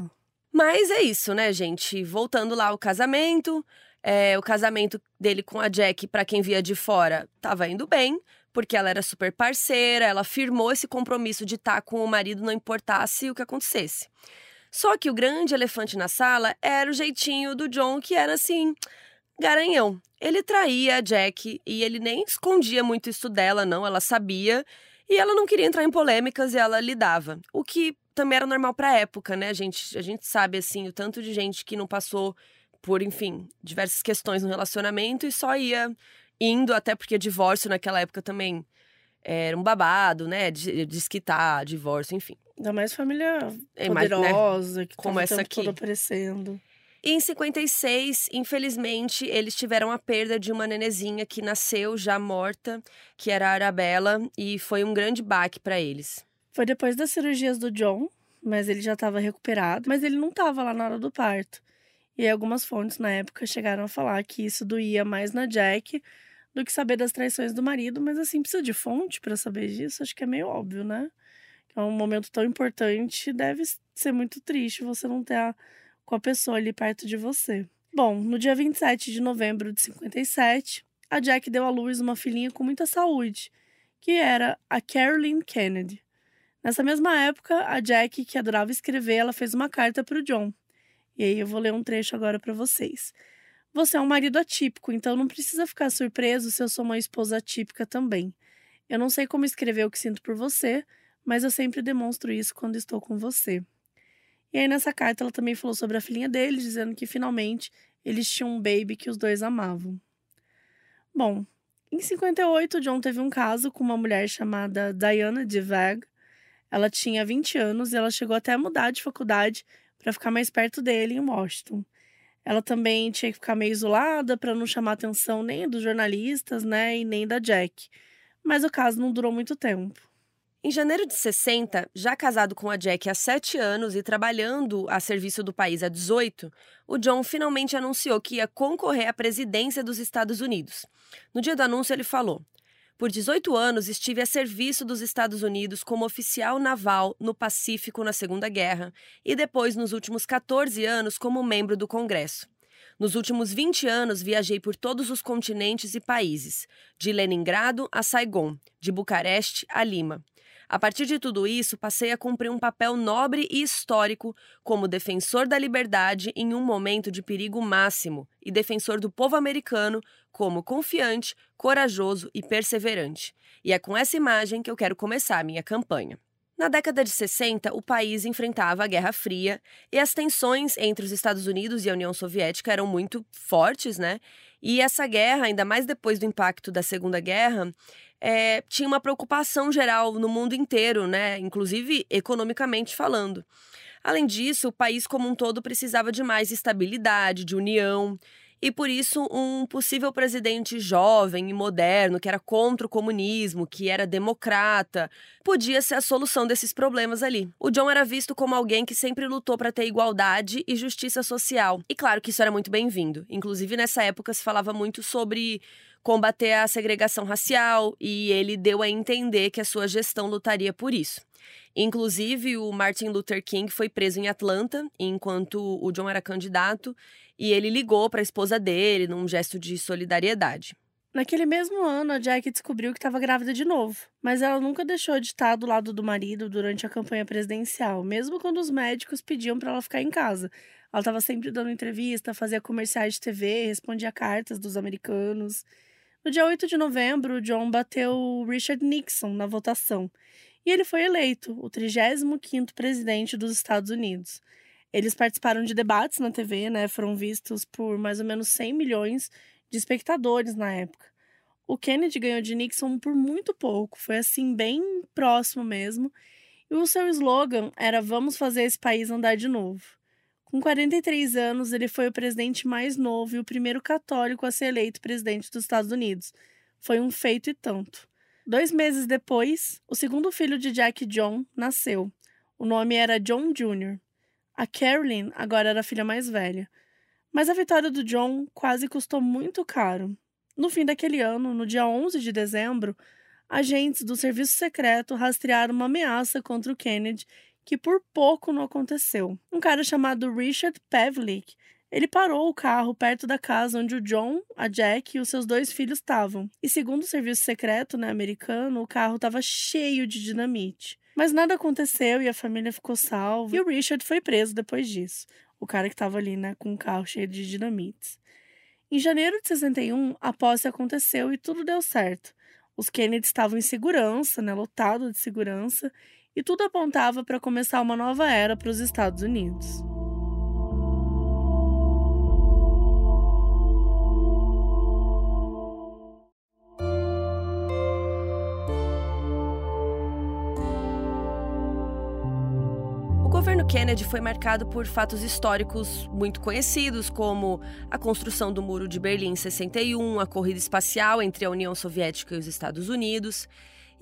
Mas é isso, né, gente? Voltando lá ao casamento, é, o casamento dele com a Jack, pra quem via de fora, tava indo bem, porque ela era super parceira, ela firmou esse compromisso de estar com o marido, não importasse o que acontecesse. Só que o grande elefante na sala era o jeitinho do John, que era assim, garanhão. Ele traía a Jack e ele nem escondia muito isso dela, não, ela sabia. E ela não queria entrar em polêmicas e ela lidava. O que também era normal pra época, né, gente? A gente sabe, assim, o tanto de gente que não passou por, enfim, diversas questões no relacionamento e só ia indo, até porque divórcio naquela época também era um babado, né? De- Desquitar, divórcio, enfim. Ainda mais família É, né, poderosa, que como tava o essa tempo todo aqui. aparecendo. E em 56, infelizmente, eles tiveram a perda de uma nenezinha que nasceu já morta, que era a Arabella, e foi um grande baque pra eles. Foi depois das cirurgias do John, mas ele já estava recuperado, mas ele não estava lá na hora do parto. E aí algumas fontes na época chegaram a falar que isso doía mais na Jack do que saber das traições do marido, mas assim, precisa de fonte para saber disso, acho que é meio óbvio, né? É um momento tão importante, deve ser muito triste você não ter a, com a pessoa ali perto de você. Bom, no dia 27 de novembro de 57, a Jack deu à luz uma filhinha com muita saúde, que era a Carolyn Kennedy. Nessa mesma época, a Jack, que adorava escrever, ela fez uma carta para o John. E aí eu vou ler um trecho agora para vocês. Você é um marido atípico, então não precisa ficar surpreso se eu sou uma esposa atípica também. Eu não sei como escrever o que sinto por você, mas eu sempre demonstro isso quando estou com você. E aí nessa carta ela também falou sobre a filhinha dele, dizendo que finalmente eles tinham um baby que os dois amavam. Bom, em 58, John teve um caso com uma mulher chamada Diana DeVag. Ela tinha 20 anos e ela chegou até a mudar de faculdade para ficar mais perto dele em Washington. Ela também tinha que ficar meio isolada para não chamar atenção nem dos jornalistas, né, e nem da Jack. Mas o caso não durou muito tempo. Em janeiro de 60, já casado com a Jack há 7 anos e trabalhando a serviço do país há 18, o John finalmente anunciou que ia concorrer à presidência dos Estados Unidos. No dia do anúncio, ele falou: Por 18 anos estive a serviço dos Estados Unidos como oficial naval no Pacífico na Segunda Guerra e depois, nos últimos 14 anos, como membro do Congresso. Nos últimos 20 anos, viajei por todos os continentes e países, de Leningrado a Saigon, de Bucareste a Lima. A partir de tudo isso, passei a cumprir um papel nobre e histórico como defensor da liberdade em um momento de perigo máximo e defensor do povo americano como confiante, corajoso e perseverante. E é com essa imagem que eu quero começar a minha campanha. Na década de 60, o país enfrentava a Guerra Fria e as tensões entre os Estados Unidos e a União Soviética eram muito fortes, né? E essa guerra, ainda mais depois do impacto da Segunda Guerra, é, tinha uma preocupação geral no mundo inteiro, né? Inclusive economicamente falando. Além disso, o país como um todo precisava de mais estabilidade, de união. e por isso um possível presidente jovem e moderno que era contra o comunismo, que era democrata, podia ser a solução desses problemas ali. O John era visto como alguém que sempre lutou para ter igualdade e justiça social. E claro que isso era muito bem-vindo. Inclusive nessa época se falava muito sobre combater a segregação racial e ele deu a entender que a sua gestão lutaria por isso. Inclusive, o Martin Luther King foi preso em Atlanta enquanto o John era candidato e ele ligou para a esposa dele num gesto de solidariedade. Naquele mesmo ano, a Jack descobriu que estava grávida de novo, mas ela nunca deixou de estar do lado do marido durante a campanha presidencial, mesmo quando os médicos pediam para ela ficar em casa. Ela estava sempre dando entrevista, fazia comerciais de TV, respondia cartas dos americanos. No dia 8 de novembro, John bateu Richard Nixon na votação e ele foi eleito o 35º presidente dos Estados Unidos. Eles participaram de debates na TV, né? Foram vistos por mais ou menos 100 milhões de espectadores na época. O Kennedy ganhou de Nixon por muito pouco, foi assim bem próximo mesmo. E o seu slogan era Vamos fazer esse país andar de novo. Com 43 anos, ele foi o presidente mais novo e o primeiro católico a ser eleito presidente dos Estados Unidos. Foi um feito e tanto. Dois meses depois, o segundo filho de Jack John nasceu. O nome era John Jr. A Carolyn agora era a filha mais velha. Mas a vitória do John quase custou muito caro. No fim daquele ano, no dia 11 de dezembro, agentes do serviço secreto rastrearam uma ameaça contra o Kennedy que por pouco não aconteceu. Um cara chamado Richard Pavlik, ele parou o carro perto da casa onde o John, a Jack e os seus dois filhos estavam. E segundo o serviço secreto né, americano, o carro estava cheio de dinamite. Mas nada aconteceu e a família ficou salva. E o Richard foi preso depois disso. O cara que estava ali, né, com um carro cheio de dinamites. Em janeiro de 61, a posse aconteceu e tudo deu certo. Os Kennedy estavam em segurança, né, lotado de segurança, e tudo apontava para começar uma nova era para os Estados Unidos. O governo Kennedy foi marcado por fatos históricos muito conhecidos, como a construção do Muro de Berlim em 61, a corrida espacial entre a União Soviética e os Estados Unidos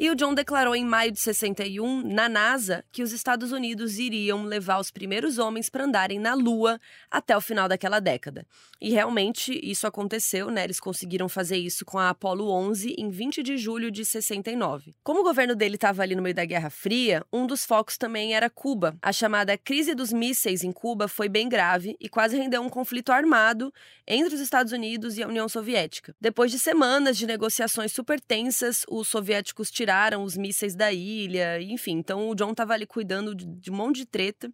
e o John declarou em maio de 61, na NASA, que os Estados Unidos iriam levar os primeiros homens para andarem na Lua até o final daquela década. E realmente isso aconteceu, né? Eles conseguiram fazer isso com a Apollo 11 em 20 de julho de 69. Como o governo dele estava ali no meio da Guerra Fria, um dos focos também era Cuba. A chamada crise dos mísseis em Cuba foi bem grave e quase rendeu um conflito armado entre os Estados Unidos e a União Soviética. Depois de semanas de negociações super tensas, os soviéticos tiraram os mísseis da ilha, enfim. Então o John estava ali cuidando de, de um monte de treta.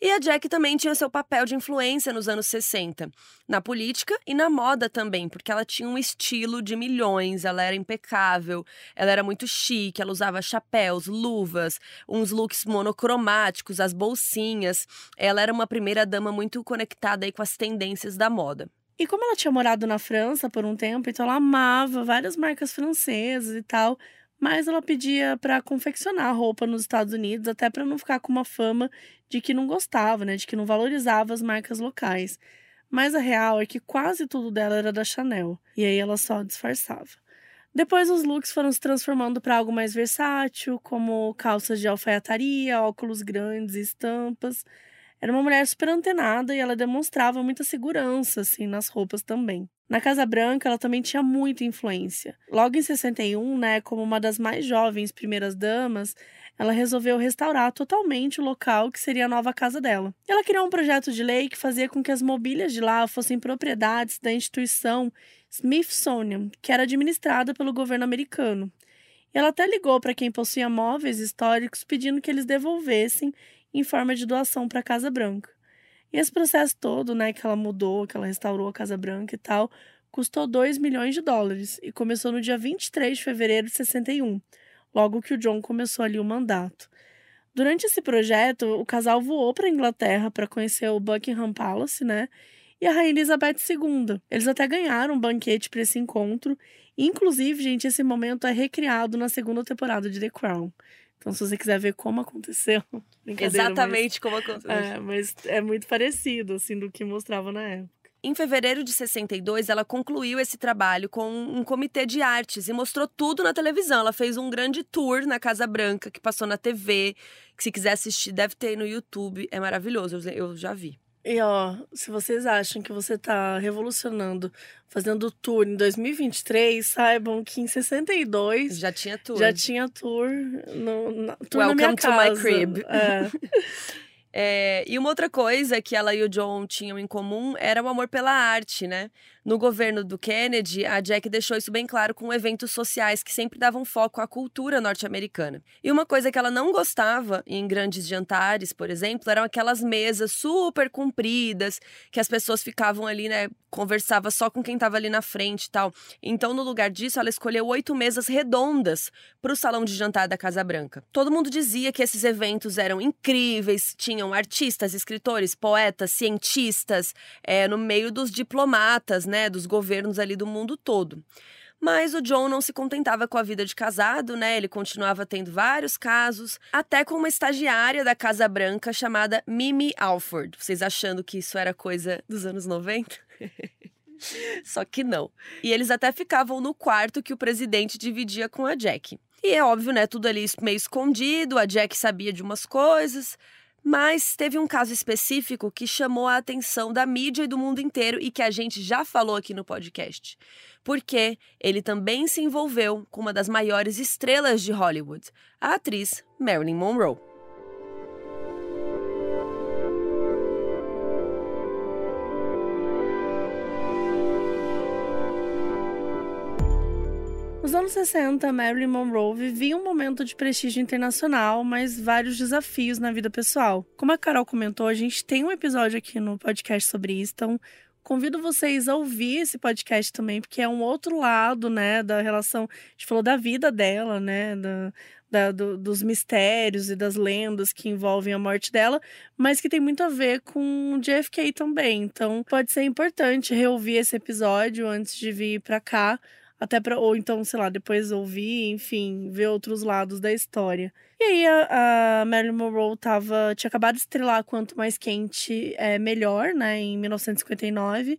E a Jack também tinha seu papel de influência nos anos 60, na política e na moda também, porque ela tinha um estilo de milhões, ela era impecável, ela era muito chique, ela usava chapéus, luvas, uns looks monocromáticos, as bolsinhas. Ela era uma primeira dama muito conectada aí com as tendências da moda. E como ela tinha morado na França por um tempo, então ela amava várias marcas francesas e tal mas ela pedia para confeccionar roupa nos Estados Unidos, até para não ficar com uma fama de que não gostava, né, de que não valorizava as marcas locais. Mas a real é que quase tudo dela era da Chanel, e aí ela só disfarçava. Depois os looks foram se transformando para algo mais versátil, como calças de alfaiataria, óculos grandes e estampas. Era uma mulher super antenada e ela demonstrava muita segurança assim nas roupas também. Na Casa Branca, ela também tinha muita influência. Logo em 61, né, como uma das mais jovens primeiras damas, ela resolveu restaurar totalmente o local que seria a nova casa dela. Ela criou um projeto de lei que fazia com que as mobílias de lá fossem propriedades da instituição Smithsonian, que era administrada pelo governo americano. Ela até ligou para quem possuía móveis históricos pedindo que eles devolvessem em forma de doação para a Casa Branca. E esse processo todo, né, que ela mudou, que ela restaurou a Casa Branca e tal, custou 2 milhões de dólares e começou no dia 23 de fevereiro de 61, logo que o John começou ali o mandato. Durante esse projeto, o casal voou para a Inglaterra para conhecer o Buckingham Palace, né? E a Rainha Elizabeth II. Eles até ganharam um banquete para esse encontro. Inclusive, gente, esse momento é recriado na segunda temporada de The Crown. Então, se você quiser ver como aconteceu. *laughs* Exatamente mas, como aconteceu. É, mas é muito parecido, assim, do que mostrava na época. Em fevereiro de 62, ela concluiu esse trabalho com um comitê de artes e mostrou tudo na televisão. Ela fez um grande tour na Casa Branca, que passou na TV, que se quiser assistir, deve ter no YouTube. É maravilhoso, eu já vi. E ó, se vocês acham que você tá revolucionando, fazendo tour em 2023, saibam que em 62 já tinha tour. Já tinha tour no na, tour Welcome na minha to my crib. É. *laughs* É, e uma outra coisa que ela e o John tinham em comum era o amor pela arte, né? No governo do Kennedy, a Jack deixou isso bem claro com eventos sociais que sempre davam foco à cultura norte-americana. E uma coisa que ela não gostava em grandes jantares, por exemplo, eram aquelas mesas super compridas que as pessoas ficavam ali, né, conversava só com quem estava ali na frente e tal. Então, no lugar disso, ela escolheu oito mesas redondas para o salão de jantar da Casa Branca. Todo mundo dizia que esses eventos eram incríveis, tinham artistas, escritores, poetas, cientistas, é, no meio dos diplomatas, né? Né, dos governos ali do mundo todo. Mas o John não se contentava com a vida de casado, né? Ele continuava tendo vários casos, até com uma estagiária da Casa Branca chamada Mimi Alford. Vocês achando que isso era coisa dos anos 90? *laughs* Só que não. E eles até ficavam no quarto que o presidente dividia com a Jack. E é óbvio, né? Tudo ali meio escondido, a Jack sabia de umas coisas, mas teve um caso específico que chamou a atenção da mídia e do mundo inteiro e que a gente já falou aqui no podcast. Porque ele também se envolveu com uma das maiores estrelas de Hollywood, a atriz Marilyn Monroe. Nos anos 60, Marilyn Monroe vivia um momento de prestígio internacional, mas vários desafios na vida pessoal. Como a Carol comentou, a gente tem um episódio aqui no podcast sobre isso, então convido vocês a ouvir esse podcast também, porque é um outro lado, né, da relação. A gente falou da vida dela, né, da, da, do, dos mistérios e das lendas que envolvem a morte dela, mas que tem muito a ver com JFK também. Então, pode ser importante reouvir esse episódio antes de vir para cá até para ou então, sei lá, depois ouvir, enfim, ver outros lados da história. E aí a, a Marilyn Monroe tava, tinha acabado de estrelar Quanto Mais Quente é Melhor, né, em 1959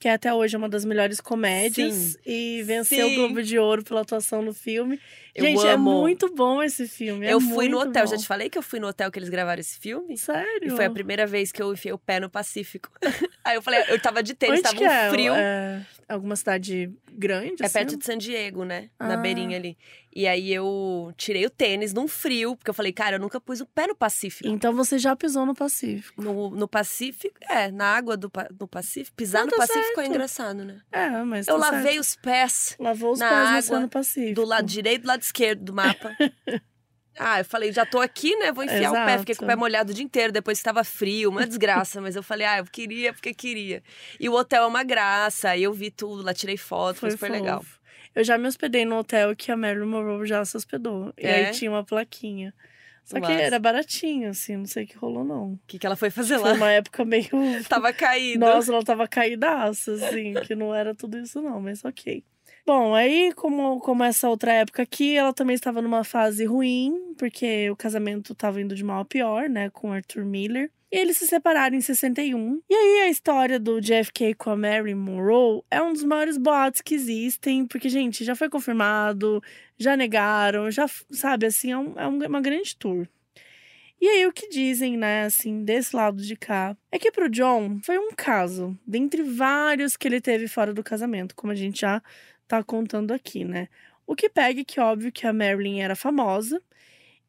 que até hoje é uma das melhores comédias Sim. e venceu Sim. o Globo de Ouro pela atuação no filme. Eu Gente, é amo. muito bom esse filme. é eu fui no hotel, bom. já te falei que eu fui no hotel que eles gravaram esse filme? Sério? E foi a primeira vez que eu enfiei o pé no Pacífico. *laughs* Aí eu falei, eu tava de tênis, Onde tava que é? um frio. É alguma cidade grande? É assim? perto de San Diego, né? Na Ah. beirinha ali. E aí eu tirei o tênis num frio, porque eu falei, cara, eu nunca pus o pé no Pacífico. Então você já pisou no Pacífico. No, no Pacífico, é, na água do, no Pacífico. Pisar Não, no tá Pacífico é certo. engraçado, né? É, mas eu tá lavei certo. os pés Lavou os na pés no água, Oceano Pacífico. do lado direito e do lado esquerdo do mapa. *laughs* Ah, eu falei, já tô aqui, né? Vou enfiar o pé. Fiquei com o pé Exato. molhado o dia inteiro, depois que tava frio, uma desgraça. mas eu falei, ah, eu queria porque queria. E o hotel é uma graça, aí eu vi tudo, lá tirei foto, foi, super fofo. legal. Eu já me hospedei no hotel que a Marilyn Monroe já se hospedou. E É? aí tinha uma plaquinha. Só que era baratinho, assim, não sei o que rolou, não. O que, que ela foi fazer Foi lá? uma época meio. *laughs* Tava caído. Nossa, ela tava caidaça, assim, que não era tudo isso, não, mas ok. Bom, aí, como, como essa outra época aqui, ela também estava numa fase ruim, porque o casamento estava indo de mal a pior, né, com Arthur Miller. E eles se separaram em 61. E aí, a história do JFK com a Marilyn Monroe é um dos maiores boatos que existem, porque, gente, já foi confirmado, já negaram, já, sabe, assim, é, um- é um- uma grande tour. E aí, o que dizem, né, assim, desse lado de cá, é que pro John foi um caso, dentre vários que ele teve fora do casamento, como a gente já tá contando aqui, né? O que pega é que, óbvio, que a Marilyn era famosa,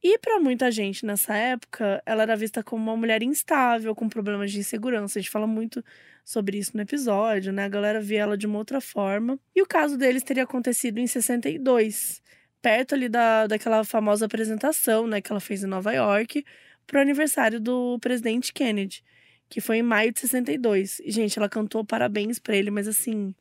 e pra muita gente nessa época, ela era vista como uma mulher instável, com problemas de insegurança. A gente fala muito sobre isso no episódio, né? A galera via ela de uma outra forma. E o caso deles teria acontecido em 62, perto ali da, daquela famosa apresentação, né, que ela fez em Nova York, pro aniversário do presidente Kennedy, que foi em maio de 62. E, gente, ela cantou parabéns pra ele, mas assim,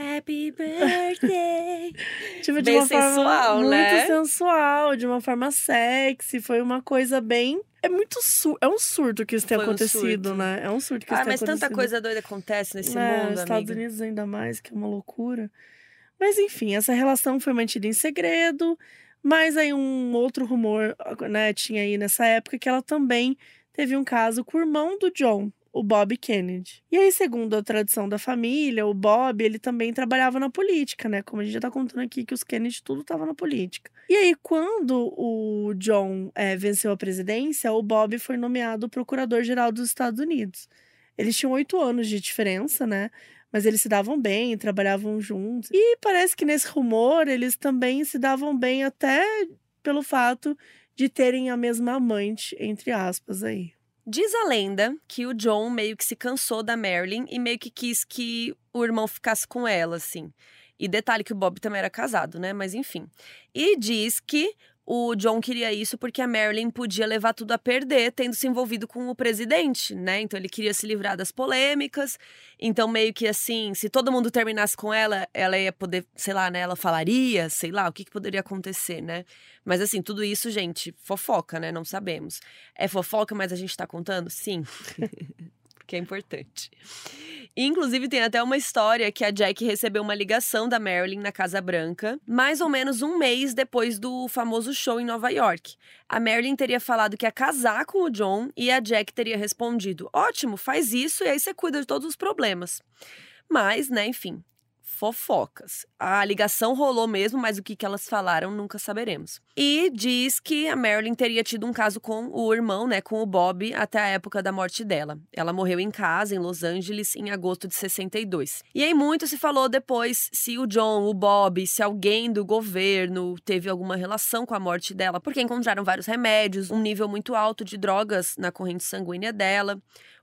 Happy birthday. *laughs* tipo, de Bem uma sensual, forma muito né? sensual, de uma forma sexy, foi uma coisa bem é muito sur é um surto que isso Foi um acontecido, né? É um surto que isso ah, tenha mas tanta acontecido. coisa doida acontece nesse É, mundo, Estados amiga. Unidos ainda mais, que é uma loucura. Mas enfim, essa relação foi mantida em segredo. Mas aí um outro rumor, né, tinha aí nessa época que ela também teve um caso com o irmão do John, o Bob Kennedy. E aí, segundo a tradição da família, o Bob, ele também trabalhava na política, né? Como a gente já tá contando aqui que os Kennedy tudo tava na política. E aí, quando o John é, venceu a presidência, o Bob foi nomeado procurador-geral dos Estados Unidos. Eles tinham oito anos de diferença, né? Mas eles se davam bem, trabalhavam juntos. E parece que nesse rumor eles também se davam bem até pelo fato de terem a mesma amante, entre aspas, aí. Diz a lenda que o John meio que se cansou da Marilyn e meio que quis que o irmão ficasse com ela, assim. E detalhe que o Bob também era casado, né? Mas enfim. E diz que o John queria isso porque a Marilyn podia levar tudo a perder tendo se envolvido com o presidente, né? Então ele queria se livrar das polêmicas. Então meio que assim, se todo mundo terminasse com ela, ela ia poder, sei lá, né, ela falaria, sei lá, o que, que poderia acontecer, né? Mas assim, tudo isso, gente, fofoca, né? Não sabemos. É fofoca, mas a gente tá contando? Sim. *laughs* que é importante. Inclusive, tem até uma história que a Jack recebeu uma ligação da Marilyn na Casa Branca, mais ou menos um mês depois do famoso show em Nova York. A Marilyn teria falado que ia casar com o John e a Jack teria respondido: Ótimo, faz isso e aí você cuida de todos os problemas. Mas, né, enfim, fofocas. A ligação rolou mesmo, mas o que, que elas falaram nunca saberemos. E diz que a Marilyn teria tido um caso com o irmão, né, com o Bob, até a época da morte dela. Ela morreu em casa, em Los Angeles, em agosto de 62. E aí muito se falou depois se o John, o Bob, se alguém do governo teve alguma relação com a morte dela, porque encontraram vários remédios, um nível muito alto de drogas na corrente sanguínea dela.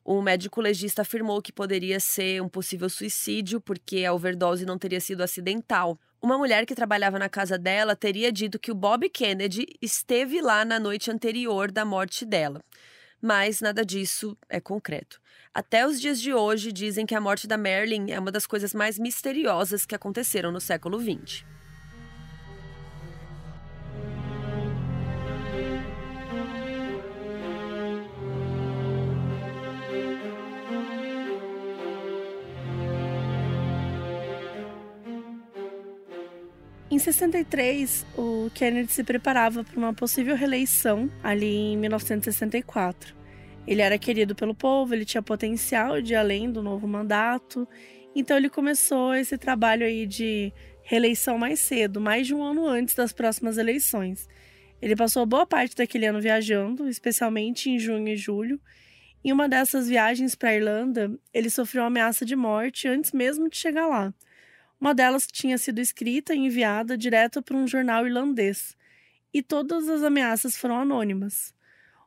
O médico legista afirmou que poderia ser um possível suicídio porque a overdose não teria sido acidental. Uma mulher que trabalhava na casa dela teria dito que o Bob Kennedy esteve lá na noite anterior da morte dela. Mas nada disso é concreto. Até os dias de hoje dizem que a morte da Marilyn é uma das coisas mais misteriosas que aconteceram no século XX. Em 63, o Kennedy se preparava para uma possível reeleição ali em 1964. Ele era querido pelo povo, ele tinha potencial de ir além do novo mandato, então ele começou esse trabalho aí de reeleição mais cedo, mais de um ano antes das próximas eleições. Ele passou boa parte daquele ano viajando, especialmente em junho e julho. Em uma dessas viagens para a Irlanda, ele sofreu uma ameaça de morte antes mesmo de chegar lá. Uma delas tinha sido escrita e enviada direto para um jornal irlandês, e todas as ameaças foram anônimas.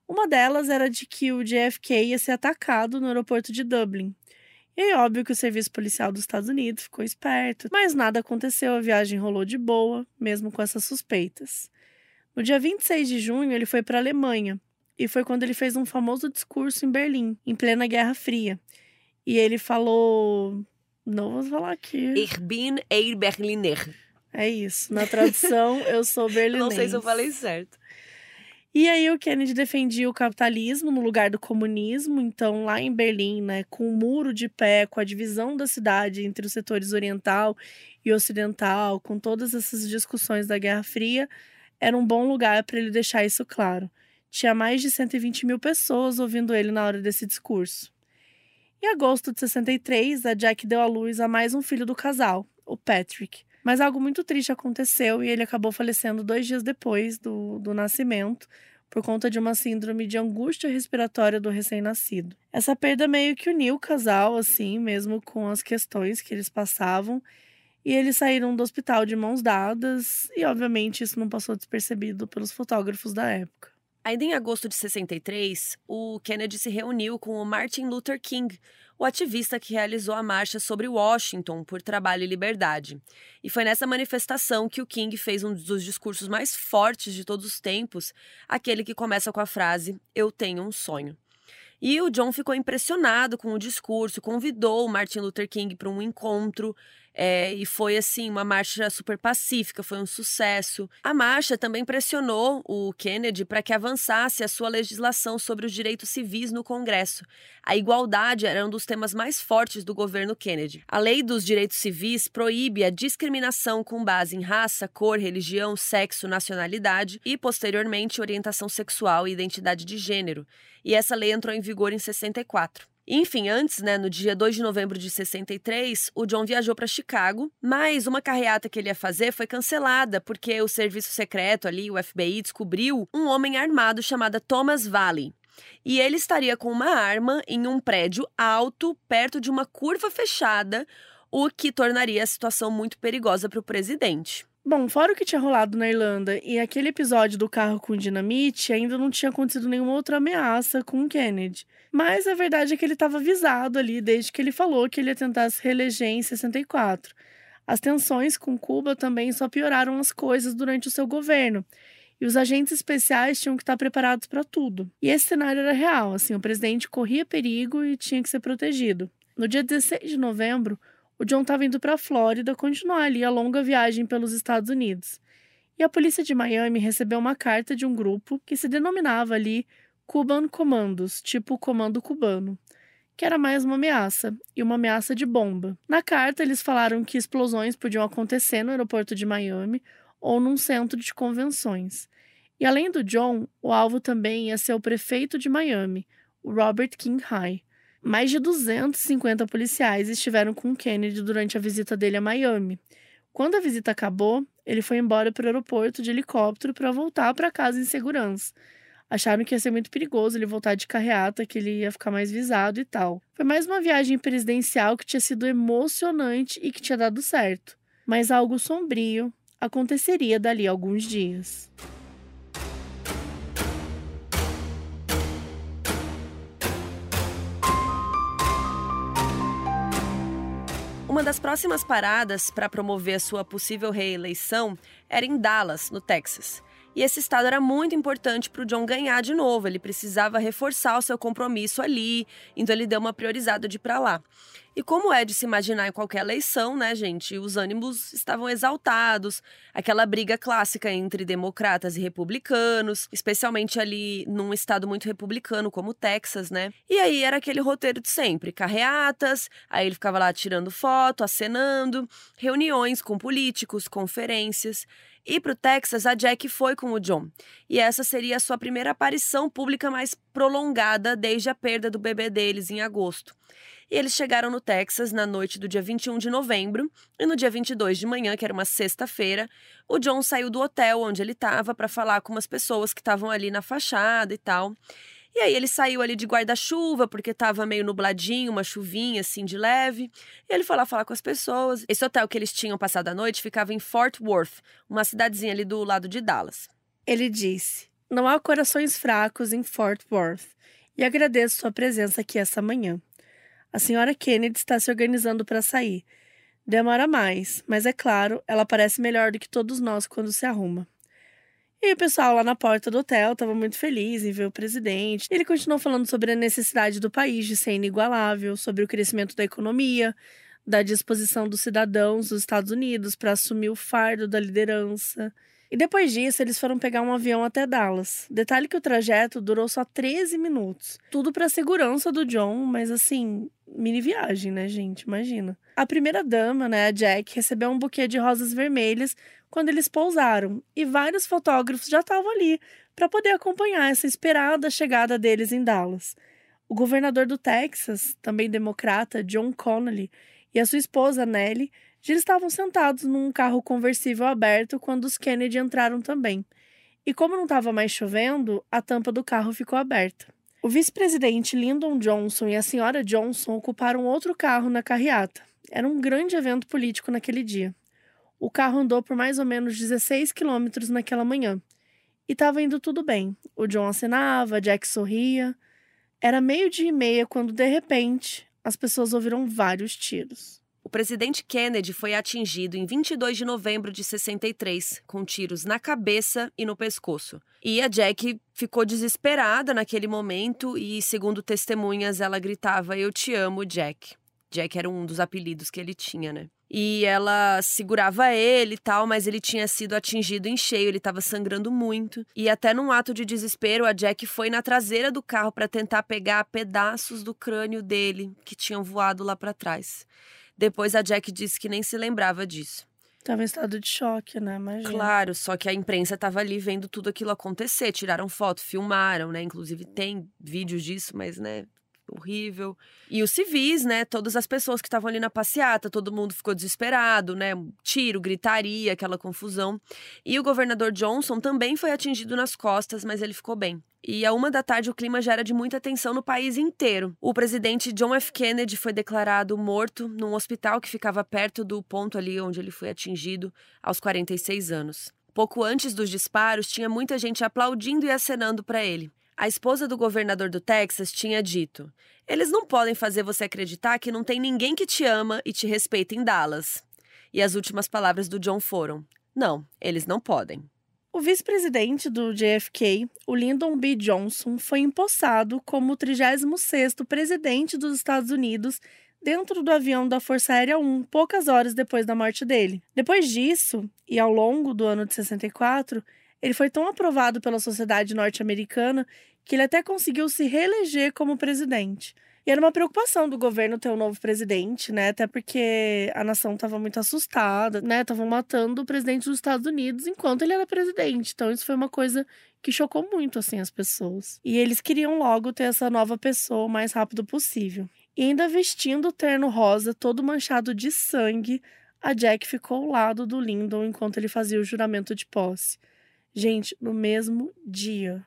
Uma delas era de que o JFK ia ser atacado no aeroporto de Dublin. E é óbvio que o serviço policial dos Estados Unidos ficou esperto, mas nada aconteceu, a viagem rolou de boa, mesmo com essas suspeitas. No dia 26 de junho, ele foi para a Alemanha, e foi quando ele fez um famoso discurso em Berlim, em plena Guerra Fria. E ele falou não vou falar aqui. Ich bin ein Berliner. É isso. Na tradução, *laughs* eu sou berlinense. Não sei se eu falei certo. E aí o Kennedy defendia o capitalismo no lugar do comunismo, então lá em Berlim, né, com o muro de pé, com a divisão da cidade entre os setores oriental e ocidental, com todas essas discussões da Guerra Fria, era um bom lugar para ele deixar isso claro. Tinha mais de 120 mil pessoas ouvindo ele na hora desse discurso. Em agosto de 63, a Jack deu à luz a mais um filho do casal, o Patrick. Mas algo muito triste aconteceu e ele acabou falecendo dois dias depois do, do nascimento, por conta de uma síndrome de angústia respiratória do recém-nascido. Essa perda meio que uniu o casal, assim, mesmo com as questões que eles passavam, e eles saíram do hospital de mãos dadas, e obviamente isso não passou despercebido pelos fotógrafos da época. Ainda em agosto de 63, o Kennedy se reuniu com o Martin Luther King, o ativista que realizou a marcha sobre Washington por trabalho e liberdade. E foi nessa manifestação que o King fez um dos discursos mais fortes de todos os tempos, aquele que começa com a frase: Eu tenho um sonho. E o John ficou impressionado com o discurso, convidou o Martin Luther King para um encontro. É, e foi assim uma marcha super pacífica, foi um sucesso. A marcha também pressionou o Kennedy para que avançasse a sua legislação sobre os direitos civis no Congresso. A igualdade era um dos temas mais fortes do governo Kennedy. A lei dos direitos civis proíbe a discriminação com base em raça, cor, religião, sexo, nacionalidade e, posteriormente, orientação sexual e identidade de gênero. E essa lei entrou em vigor em 64. Enfim, antes, né, no dia 2 de novembro de 63, o John viajou para Chicago, mas uma carreata que ele ia fazer foi cancelada porque o serviço secreto ali, o FBI, descobriu um homem armado chamado Thomas Valley. E ele estaria com uma arma em um prédio alto, perto de uma curva fechada, o que tornaria a situação muito perigosa para o presidente. Bom, fora o que tinha rolado na Irlanda e aquele episódio do carro com dinamite, ainda não tinha acontecido nenhuma outra ameaça com o Kennedy. Mas a verdade é que ele estava avisado ali desde que ele falou que ele ia tentar se reeleger em 64. As tensões com Cuba também só pioraram as coisas durante o seu governo. E os agentes especiais tinham que estar preparados para tudo. E esse cenário era real, assim, o presidente corria perigo e tinha que ser protegido. No dia 16 de novembro, o John estava indo para a Flórida continuar ali a longa viagem pelos Estados Unidos. E a polícia de Miami recebeu uma carta de um grupo que se denominava ali Cuban Commandos, tipo comando cubano, que era mais uma ameaça, e uma ameaça de bomba. Na carta, eles falaram que explosões podiam acontecer no aeroporto de Miami ou num centro de convenções. E além do John, o alvo também ia ser o prefeito de Miami, o Robert King High. Mais de 250 policiais estiveram com Kennedy durante a visita dele a Miami. Quando a visita acabou, ele foi embora para o aeroporto de helicóptero para voltar para casa em segurança. Acharam que ia ser muito perigoso ele voltar de carreata, que ele ia ficar mais visado e tal. Foi mais uma viagem presidencial que tinha sido emocionante e que tinha dado certo. Mas algo sombrio aconteceria dali a alguns dias. Uma das próximas paradas para promover a sua possível reeleição era em Dallas, no Texas. E esse estado era muito importante para o John ganhar de novo. Ele precisava reforçar o seu compromisso ali, então ele deu uma priorizada de ir para lá. E como é de se imaginar em qualquer eleição, né, gente? Os ânimos estavam exaltados, aquela briga clássica entre democratas e republicanos, especialmente ali num estado muito republicano como o Texas, né? E aí era aquele roteiro de sempre: carreatas, aí ele ficava lá tirando foto, acenando, reuniões com políticos, conferências. E para o Texas, a Jack foi com o John. E essa seria a sua primeira aparição pública mais prolongada desde a perda do bebê deles em agosto. E eles chegaram no Texas na noite do dia 21 de novembro, e no dia 22 de manhã, que era uma sexta-feira, o John saiu do hotel onde ele estava para falar com umas pessoas que estavam ali na fachada e tal. E aí ele saiu ali de guarda-chuva, porque estava meio nubladinho, uma chuvinha assim de leve. E ele foi lá falar com as pessoas. Esse hotel que eles tinham passado a noite ficava em Fort Worth, uma cidadezinha ali do lado de Dallas. Ele disse: Não há corações fracos em Fort Worth. E agradeço sua presença aqui essa manhã. A senhora Kennedy está se organizando para sair. Demora mais, mas é claro, ela parece melhor do que todos nós quando se arruma. E o pessoal lá na porta do hotel estava muito feliz em ver o presidente. Ele continuou falando sobre a necessidade do país de ser inigualável, sobre o crescimento da economia, da disposição dos cidadãos dos Estados Unidos para assumir o fardo da liderança. E depois disso, eles foram pegar um avião até Dallas. Detalhe que o trajeto durou só 13 minutos. Tudo para segurança do John, mas assim, mini viagem, né, gente? Imagina. A primeira dama, né, a Jack, recebeu um buquê de rosas vermelhas quando eles pousaram, e vários fotógrafos já estavam ali para poder acompanhar essa esperada chegada deles em Dallas. O governador do Texas, também democrata, John Connolly, e a sua esposa Nellie já estavam sentados num carro conversível aberto quando os Kennedy entraram também. E como não estava mais chovendo, a tampa do carro ficou aberta. O vice-presidente Lyndon Johnson e a senhora Johnson ocuparam outro carro na carreata. Era um grande evento político naquele dia. O carro andou por mais ou menos 16 quilômetros naquela manhã. E estava indo tudo bem. O John acenava, Jack sorria. Era meio-dia e meia quando, de repente, as pessoas ouviram vários tiros. O presidente Kennedy foi atingido em 22 de novembro de 63, com tiros na cabeça e no pescoço. E a Jack ficou desesperada naquele momento e, segundo testemunhas, ela gritava: Eu te amo, Jack. Jack era um dos apelidos que ele tinha, né? E ela segurava ele e tal, mas ele tinha sido atingido em cheio, ele estava sangrando muito. E até num ato de desespero, a Jack foi na traseira do carro para tentar pegar pedaços do crânio dele que tinham voado lá para trás. Depois a Jack disse que nem se lembrava disso. Tava em estado de choque, né? Imagina. Claro, só que a imprensa tava ali vendo tudo aquilo acontecer. Tiraram foto, filmaram, né? Inclusive tem vídeos disso, mas, né? Horrível. E os civis, né? Todas as pessoas que estavam ali na passeata, todo mundo ficou desesperado, né? Tiro, gritaria, aquela confusão. E o governador Johnson também foi atingido nas costas, mas ele ficou bem. E a uma da tarde o clima já era de muita tensão no país inteiro. O presidente John F. Kennedy foi declarado morto num hospital que ficava perto do ponto ali onde ele foi atingido, aos 46 anos. Pouco antes dos disparos, tinha muita gente aplaudindo e acenando para ele. A esposa do governador do Texas tinha dito: Eles não podem fazer você acreditar que não tem ninguém que te ama e te respeita em Dallas. E as últimas palavras do John foram: Não, eles não podem. O vice-presidente do JFK, o Lyndon B. Johnson, foi empossado como o 36º presidente dos Estados Unidos dentro do avião da Força Aérea 1, poucas horas depois da morte dele. Depois disso, e ao longo do ano de 64, ele foi tão aprovado pela sociedade norte-americana que ele até conseguiu se reeleger como presidente. E era uma preocupação do governo ter um novo presidente, né? Até porque a nação estava muito assustada, né? Estavam matando o presidente dos Estados Unidos enquanto ele era presidente. Então isso foi uma coisa que chocou muito assim as pessoas. E eles queriam logo ter essa nova pessoa o mais rápido possível. E ainda vestindo o terno rosa todo manchado de sangue, a Jack ficou ao lado do Lyndon enquanto ele fazia o juramento de posse. Gente, no mesmo dia.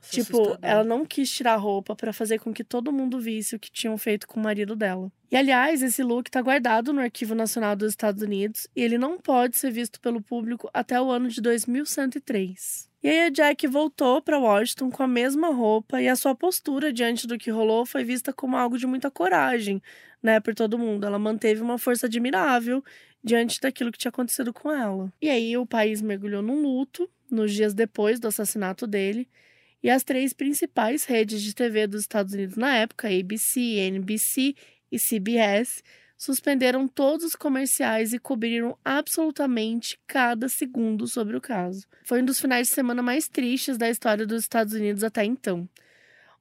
Tipo, assustador. ela não quis tirar a roupa para fazer com que todo mundo visse o que tinham feito com o marido dela. E aliás, esse look tá guardado no Arquivo Nacional dos Estados Unidos e ele não pode ser visto pelo público até o ano de 2103. E aí a Jack voltou para Washington com a mesma roupa e a sua postura diante do que rolou foi vista como algo de muita coragem, né, por todo mundo. Ela manteve uma força admirável diante daquilo que tinha acontecido com ela. E aí o país mergulhou num luto nos dias depois do assassinato dele e as três principais redes de TV dos Estados Unidos na época, ABC, NBC e CBS, suspenderam todos os comerciais e cobriram absolutamente cada segundo sobre o caso. Foi um dos finais de semana mais tristes da história dos Estados Unidos até então.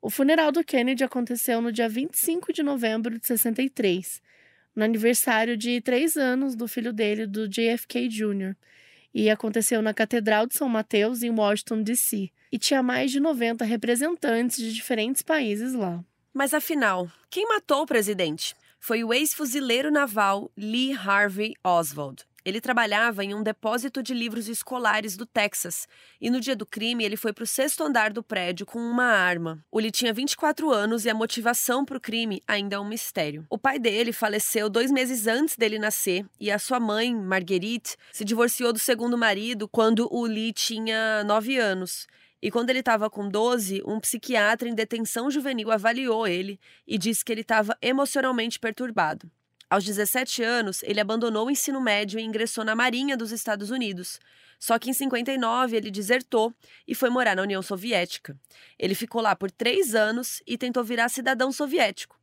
O funeral do Kennedy aconteceu no dia 25 de novembro de 63, no aniversário de três anos do filho dele, do JFK Jr., e aconteceu na Catedral de São Mateus, em Washington, D.C e tinha mais de 90 representantes de diferentes países lá. Mas afinal, quem matou o presidente? Foi o ex-fuzileiro naval Lee Harvey Oswald. Ele trabalhava em um depósito de livros escolares do Texas e no dia do crime ele foi para o sexto andar do prédio com uma arma. O Lee tinha 24 anos e a motivação para o crime ainda é um mistério. O pai dele faleceu dois meses antes dele nascer e a sua mãe, Marguerite, se divorciou do segundo marido quando o Lee tinha 9 anos. E quando ele estava com 12, um psiquiatra em detenção juvenil avaliou ele e disse que ele estava emocionalmente perturbado. Aos 17 anos, ele abandonou o ensino médio e ingressou na Marinha dos Estados Unidos. Só que em 59 ele desertou e foi morar na União Soviética. Ele ficou lá por três anos e tentou virar cidadão soviético.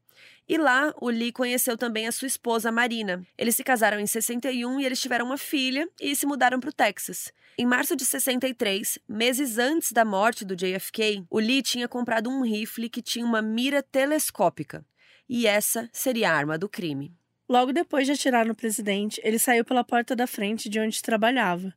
E lá, o Lee conheceu também a sua esposa, Marina. Eles se casaram em 61 e eles tiveram uma filha e se mudaram para o Texas. Em março de 63, meses antes da morte do JFK, o Lee tinha comprado um rifle que tinha uma mira telescópica. E essa seria a arma do crime. Logo depois de atirar no presidente, ele saiu pela porta da frente de onde trabalhava.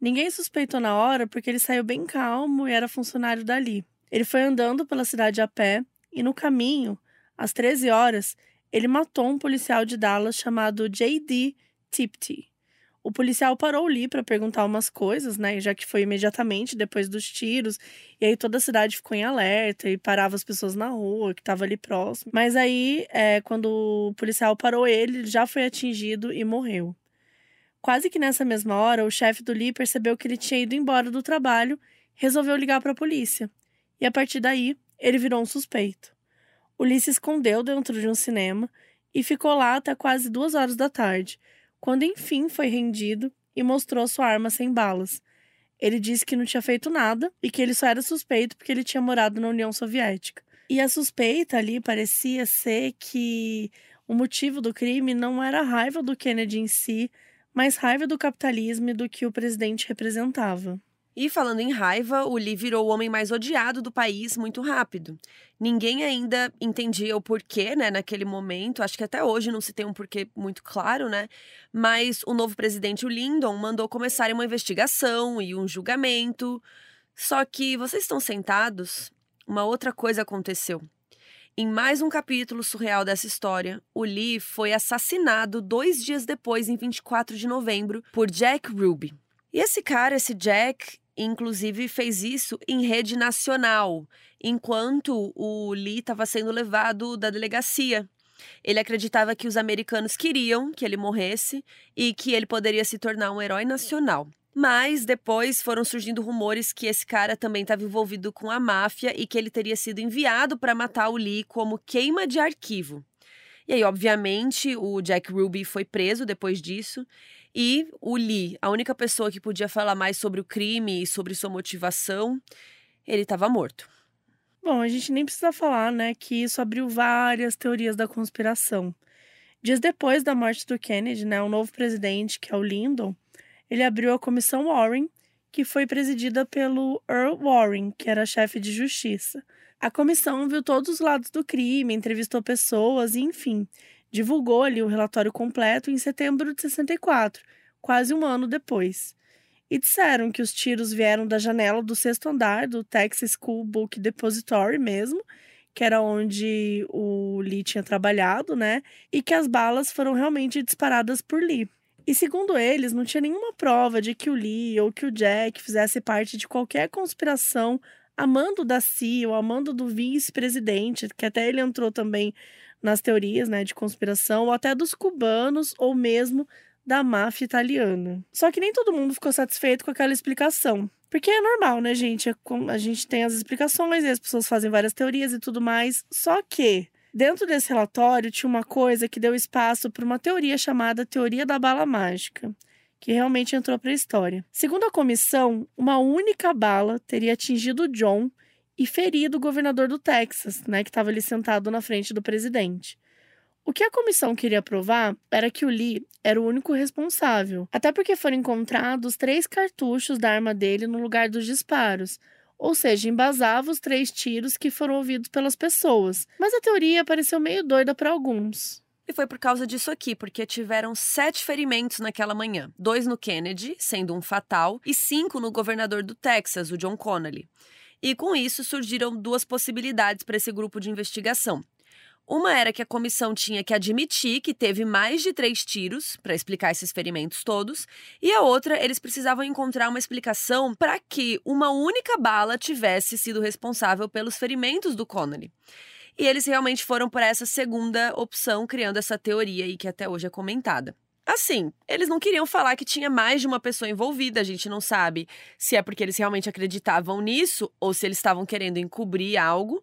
Ninguém suspeitou na hora porque ele saiu bem calmo e era funcionário dali. Ele foi andando pela cidade a pé e no caminho às 13 horas, ele matou um policial de Dallas chamado J.D. Tipty. O policial parou ali para perguntar umas coisas, né? Já que foi imediatamente depois dos tiros. E aí toda a cidade ficou em alerta e parava as pessoas na rua, que estava ali próximo. Mas aí, é, quando o policial parou ele, ele já foi atingido e morreu. Quase que nessa mesma hora, o chefe do Lee percebeu que ele tinha ido embora do trabalho, resolveu ligar para a polícia. E a partir daí, ele virou um suspeito. O Lee se escondeu dentro de um cinema e ficou lá até quase duas horas da tarde, quando enfim foi rendido e mostrou sua arma sem balas. Ele disse que não tinha feito nada e que ele só era suspeito porque ele tinha morado na União Soviética. E a suspeita ali parecia ser que o motivo do crime não era a raiva do Kennedy em si, mas raiva do capitalismo e do que o presidente representava. E falando em raiva, o Lee virou o homem mais odiado do país muito rápido. Ninguém ainda entendia o porquê, né, naquele momento. Acho que até hoje não se tem um porquê muito claro, né? Mas o novo presidente, o Lyndon, mandou começar uma investigação e um julgamento. Só que vocês estão sentados, uma outra coisa aconteceu. Em mais um capítulo surreal dessa história, o Lee foi assassinado dois dias depois, em 24 de novembro, por Jack Ruby. E esse cara, esse Jack, inclusive fez isso em rede nacional, enquanto o Lee estava sendo levado da delegacia. Ele acreditava que os americanos queriam que ele morresse e que ele poderia se tornar um herói nacional. Mas depois foram surgindo rumores que esse cara também estava envolvido com a máfia e que ele teria sido enviado para matar o Lee como queima de arquivo. E aí, obviamente, o Jack Ruby foi preso depois disso. E o Lee, a única pessoa que podia falar mais sobre o crime e sobre sua motivação, ele estava morto. Bom, a gente nem precisa falar, né, que isso abriu várias teorias da conspiração. Dias depois da morte do Kennedy, né, o novo presidente, que é o Lyndon, ele abriu a Comissão Warren, que foi presidida pelo Earl Warren, que era chefe de justiça. A comissão viu todos os lados do crime, entrevistou pessoas enfim, divulgou ali o relatório completo em setembro de 64, quase um ano depois. E disseram que os tiros vieram da janela do sexto andar do Texas School Book Depository mesmo, que era onde o Lee tinha trabalhado, né? E que as balas foram realmente disparadas por Lee. E segundo eles, não tinha nenhuma prova de que o Lee ou que o Jack fizesse parte de qualquer conspiração a mando da CIA ou a mando do vice-presidente, que até ele entrou também nas teorias né, de conspiração, ou até dos cubanos ou mesmo da máfia italiana. Só que nem todo mundo ficou satisfeito com aquela explicação. Porque é normal, né, gente? É a gente tem as explicações e as pessoas fazem várias teorias e tudo mais. Só que Dentro desse relatório tinha uma coisa que deu espaço para uma teoria chamada teoria da bala mágica, que realmente entrou para a história. Segundo a comissão, uma única bala teria atingido John e ferido o governador do Texas, né, que estava ali sentado na frente do presidente. O que a comissão queria provar era que o Lee era o único responsável, até porque foram encontrados três cartuchos da arma dele no lugar dos disparos, ou seja, embasava os três tiros que foram ouvidos pelas pessoas. Mas a teoria pareceu meio doida para alguns. E foi por causa disso aqui, porque tiveram sete ferimentos naquela manhã: dois no Kennedy, sendo um fatal, e cinco no governador do Texas, o John Connolly. E com isso surgiram duas possibilidades para esse grupo de investigação. Uma era que a comissão tinha que admitir que teve mais de três tiros para explicar esses ferimentos todos, e a outra, eles precisavam encontrar uma explicação para que uma única bala tivesse sido responsável pelos ferimentos do Connolly. E eles realmente foram por essa segunda opção, criando essa teoria aí que até hoje é comentada. Assim, eles não queriam falar que tinha mais de uma pessoa envolvida, a gente não sabe se é porque eles realmente acreditavam nisso ou se eles estavam querendo encobrir algo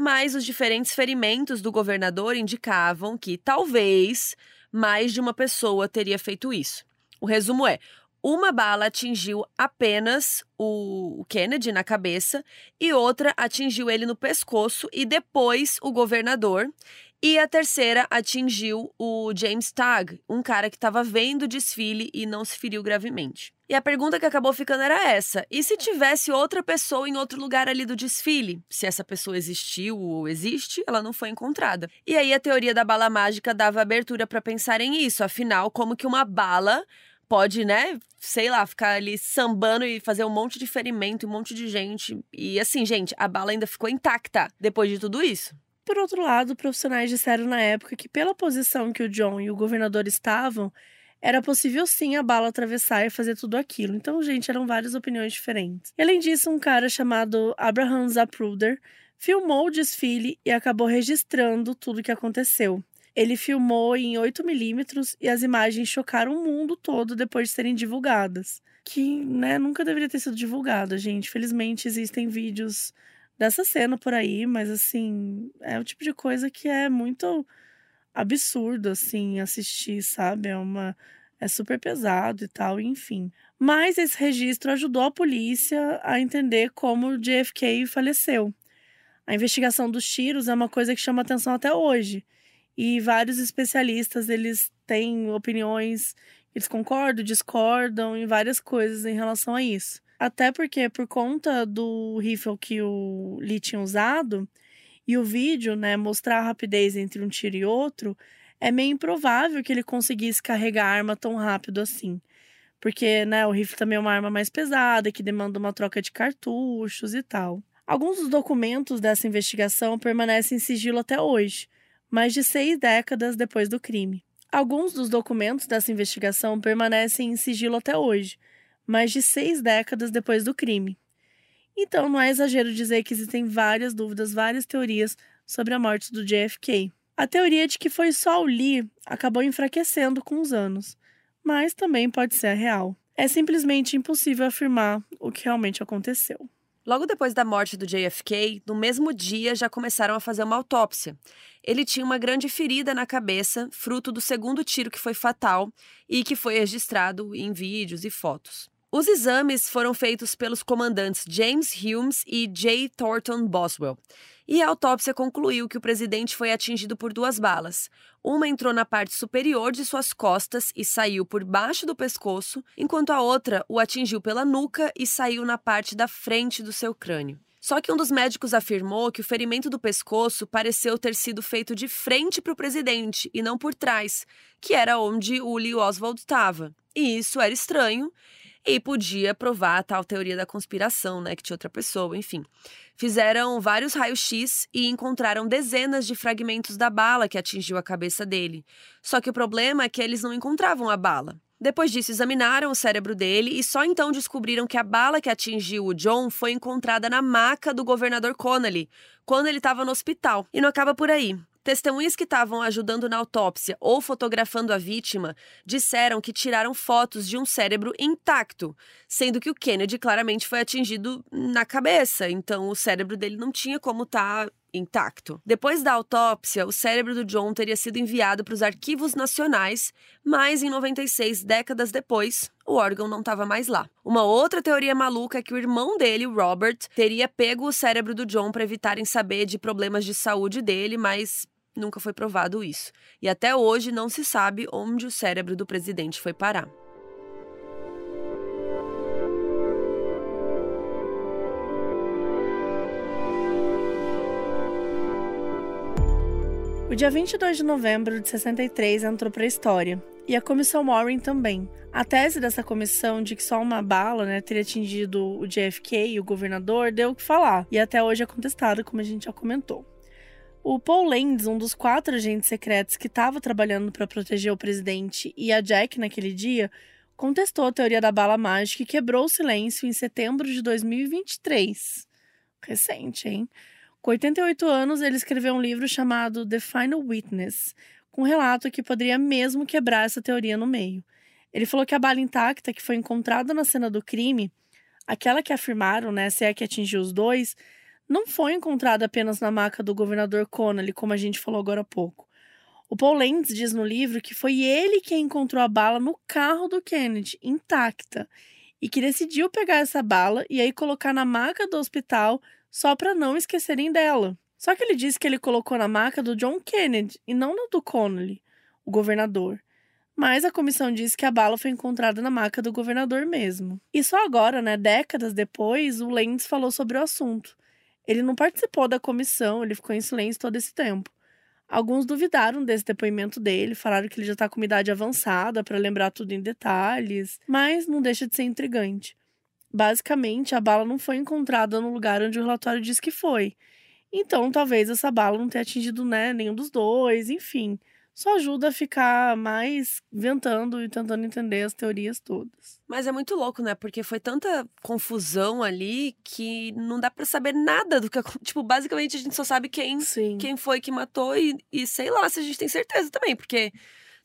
mas os diferentes ferimentos do governador indicavam que talvez mais de uma pessoa teria feito isso. O resumo é: uma bala atingiu apenas o Kennedy na cabeça e outra atingiu ele no pescoço e depois o governador. E a terceira atingiu o James Tagg, um cara que estava vendo o desfile e não se feriu gravemente. E a pergunta que acabou ficando era essa: e se tivesse outra pessoa em outro lugar ali do desfile? Se essa pessoa existiu ou existe, ela não foi encontrada. E aí a teoria da bala mágica dava abertura para pensar em isso, afinal, como que uma bala pode, né, sei lá, ficar ali sambando e fazer um monte de ferimento, um monte de gente. E assim, gente, a bala ainda ficou intacta depois de tudo isso. Por outro lado, profissionais disseram na época que, pela posição que o John e o governador estavam, era possível sim a bala atravessar e fazer tudo aquilo. Então, gente, eram várias opiniões diferentes. E, além disso, um cara chamado Abraham Zapruder filmou o desfile e acabou registrando tudo o que aconteceu. Ele filmou em 8mm e as imagens chocaram o mundo todo depois de serem divulgadas. Que, né, nunca deveria ter sido divulgada, gente. Felizmente existem vídeos dessa cena por aí, mas assim, é o tipo de coisa que é muito absurdo assim assistir, sabe? É uma é super pesado e tal, enfim. Mas esse registro ajudou a polícia a entender como o JFK faleceu. A investigação dos tiros é uma coisa que chama atenção até hoje. E vários especialistas, eles têm opiniões, eles concordam, discordam em várias coisas em relação a isso. Até porque, por conta do rifle que o Lee tinha usado, e o vídeo, né, mostrar a rapidez entre um tiro e outro, é meio improvável que ele conseguisse carregar a arma tão rápido assim. Porque, né, o rifle também é uma arma mais pesada, que demanda uma troca de cartuchos e tal. Alguns dos documentos dessa investigação permanecem em sigilo até hoje, mais de seis décadas depois do crime. Alguns dos documentos dessa investigação permanecem em sigilo até hoje, mais de seis décadas depois do crime. Então, não é exagero dizer que existem várias dúvidas, várias teorias sobre a morte do JFK. A teoria de que foi só o Lee acabou enfraquecendo com os anos, mas também pode ser a real. É simplesmente impossível afirmar o que realmente aconteceu. Logo depois da morte do JFK, no mesmo dia já começaram a fazer uma autópsia. Ele tinha uma grande ferida na cabeça, fruto do segundo tiro que foi fatal e que foi registrado em vídeos e fotos. Os exames foram feitos pelos comandantes James Humes e J. Thornton Boswell. E a autópsia concluiu que o presidente foi atingido por duas balas. Uma entrou na parte superior de suas costas e saiu por baixo do pescoço, enquanto a outra o atingiu pela nuca e saiu na parte da frente do seu crânio. Só que um dos médicos afirmou que o ferimento do pescoço pareceu ter sido feito de frente para o presidente e não por trás, que era onde o Lee Oswald estava. E isso era estranho e podia provar a tal teoria da conspiração, né, que tinha outra pessoa, enfim. Fizeram vários raios-x e encontraram dezenas de fragmentos da bala que atingiu a cabeça dele. Só que o problema é que eles não encontravam a bala. Depois disso, examinaram o cérebro dele e só então descobriram que a bala que atingiu o John foi encontrada na maca do governador Connolly, quando ele estava no hospital. E não acaba por aí. Testemunhas que estavam ajudando na autópsia ou fotografando a vítima disseram que tiraram fotos de um cérebro intacto, sendo que o Kennedy claramente foi atingido na cabeça, então o cérebro dele não tinha como estar tá intacto. Depois da autópsia, o cérebro do John teria sido enviado para os arquivos nacionais, mas em 96, décadas depois, o órgão não estava mais lá. Uma outra teoria maluca é que o irmão dele, Robert, teria pego o cérebro do John para evitarem saber de problemas de saúde dele, mas nunca foi provado isso. E até hoje não se sabe onde o cérebro do presidente foi parar. O dia 22 de novembro de 63 entrou para a história, e a comissão Warren também. A tese dessa comissão de que só uma bala né, teria atingido o JFK e o governador deu o que falar, e até hoje é contestada, como a gente já comentou. O Paul Lenz, um dos quatro agentes secretos que estava trabalhando para proteger o presidente e a Jack naquele dia, contestou a teoria da bala mágica e quebrou o silêncio em setembro de 2023. Recente, hein? Com 88 anos, ele escreveu um livro chamado The Final Witness, com um relato que poderia mesmo quebrar essa teoria no meio. Ele falou que a bala intacta que foi encontrada na cena do crime, aquela que afirmaram, né, se é que atingiu os dois, não foi encontrada apenas na maca do governador Connolly, como a gente falou agora há pouco. O Paul Lentz diz no livro que foi ele quem encontrou a bala no carro do Kennedy, intacta, e que decidiu pegar essa bala e aí colocar na maca do hospital só para não esquecerem dela. Só que ele disse que ele colocou na maca do John Kennedy e não na do Connolly, o governador. Mas a comissão disse que a bala foi encontrada na maca do governador mesmo. E só agora, né, décadas depois, o Lentz falou sobre o assunto. Ele não participou da comissão, ele ficou em silêncio todo esse tempo. Alguns duvidaram desse depoimento dele, falaram que ele já está com uma idade avançada para lembrar tudo em detalhes, mas não deixa de ser intrigante. Basicamente, a bala não foi encontrada no lugar onde o relatório diz que foi. Então, talvez essa bala não tenha atingido né, nenhum dos dois, enfim só ajuda a ficar mais ventando e tentando entender as teorias todas. Mas é muito louco, né? Porque foi tanta confusão ali que não dá para saber nada do que tipo, basicamente a gente só sabe quem Sim. quem foi que matou e, e sei lá se a gente tem certeza também, porque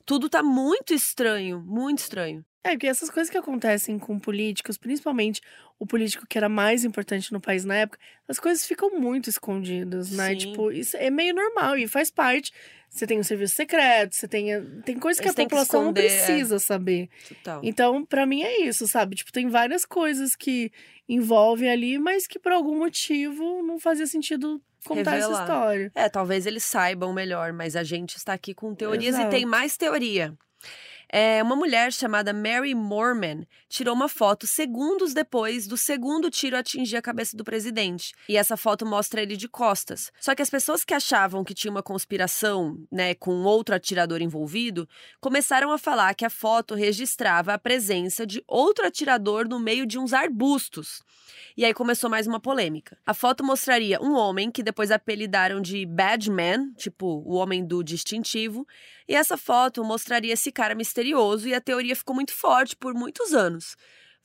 tudo tá muito estranho, muito estranho. É, porque essas coisas que acontecem com políticos, principalmente o político que era mais importante no país na época, as coisas ficam muito escondidas, né? Sim. Tipo, isso é meio normal e faz parte você tem o um serviço secreto, você tem. Tem coisas que a população que não é. precisa é. saber. Total. Então, para mim é isso, sabe? Tipo, tem várias coisas que envolvem ali, mas que por algum motivo não fazia sentido contar Revelar. essa história. É, talvez eles saibam melhor, mas a gente está aqui com teorias Exato. e tem mais teoria. É, uma mulher chamada Mary Morman tirou uma foto segundos depois do segundo tiro atingir a cabeça do presidente. E essa foto mostra ele de costas. Só que as pessoas que achavam que tinha uma conspiração, né, com outro atirador envolvido, começaram a falar que a foto registrava a presença de outro atirador no meio de uns arbustos. E aí começou mais uma polêmica. A foto mostraria um homem que depois apelidaram de Badman, tipo o homem do distintivo, e essa foto mostraria esse cara misterioso e a teoria ficou muito forte por muitos anos.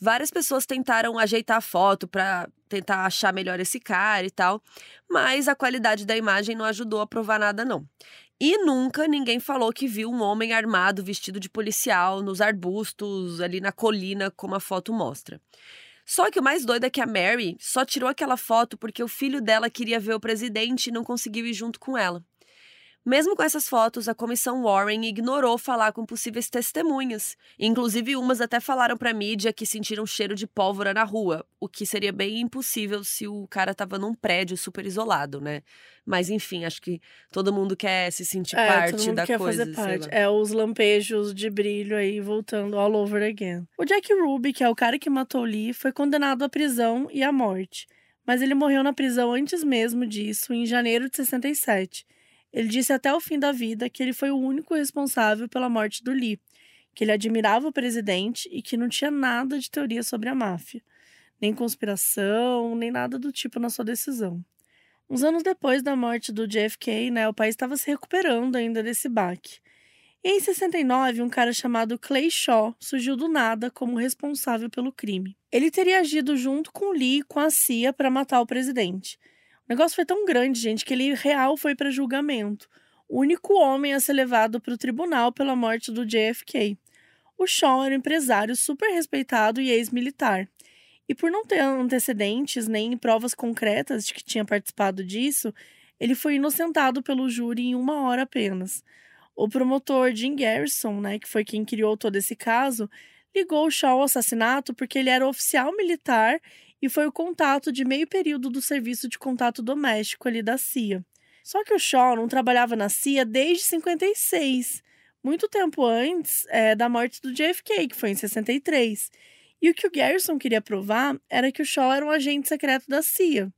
Várias pessoas tentaram ajeitar a foto para tentar achar melhor esse cara e tal, mas a qualidade da imagem não ajudou a provar nada não. E nunca ninguém falou que viu um homem armado vestido de policial nos arbustos ali na colina, como a foto mostra. Só que o mais doido é que a Mary só tirou aquela foto porque o filho dela queria ver o presidente e não conseguiu ir junto com ela. Mesmo com essas fotos, a comissão Warren ignorou falar com possíveis testemunhas. Inclusive, umas até falaram para a mídia que sentiram cheiro de pólvora na rua, o que seria bem impossível se o cara tava num prédio super isolado, né? Mas enfim, acho que todo mundo quer se sentir É, parte todo mundo da quer coisa. fazer parte. É os lampejos de brilho aí voltando all over again. O Jack Ruby, que é o cara que matou Lee, foi condenado à prisão e à morte. Mas ele morreu na prisão antes mesmo disso, em janeiro de 67. Ele disse até o fim da vida que ele foi o único responsável pela morte do Lee, que ele admirava o presidente e que não tinha nada de teoria sobre a máfia, nem conspiração, nem nada do tipo na sua decisão. Uns anos depois da morte do JFK, né, o país estava se recuperando ainda desse baque. Em 69, um cara chamado Clay Shaw surgiu do nada como responsável pelo crime. Ele teria agido junto com Lee e com a CIA para matar o presidente. O negócio foi tão grande, gente, que ele real foi para julgamento. O único homem a ser levado para o tribunal pela morte do JFK. O Shaw era um empresário super respeitado e ex-militar. E por não ter antecedentes nem provas concretas de que tinha participado disso, ele foi inocentado pelo júri em uma hora apenas. O promotor Jim Garrison, né, que foi quem criou todo esse caso, ligou o Shaw ao assassinato porque ele era oficial militar e foi o contato de meio período do serviço de contato doméstico ali da CIA. Só que o Shaw não trabalhava na CIA desde 56, muito tempo antes é, da morte do JFK, que foi em 63. E o que o Garrison queria provar era que o Shaw era um agente secreto da CIA.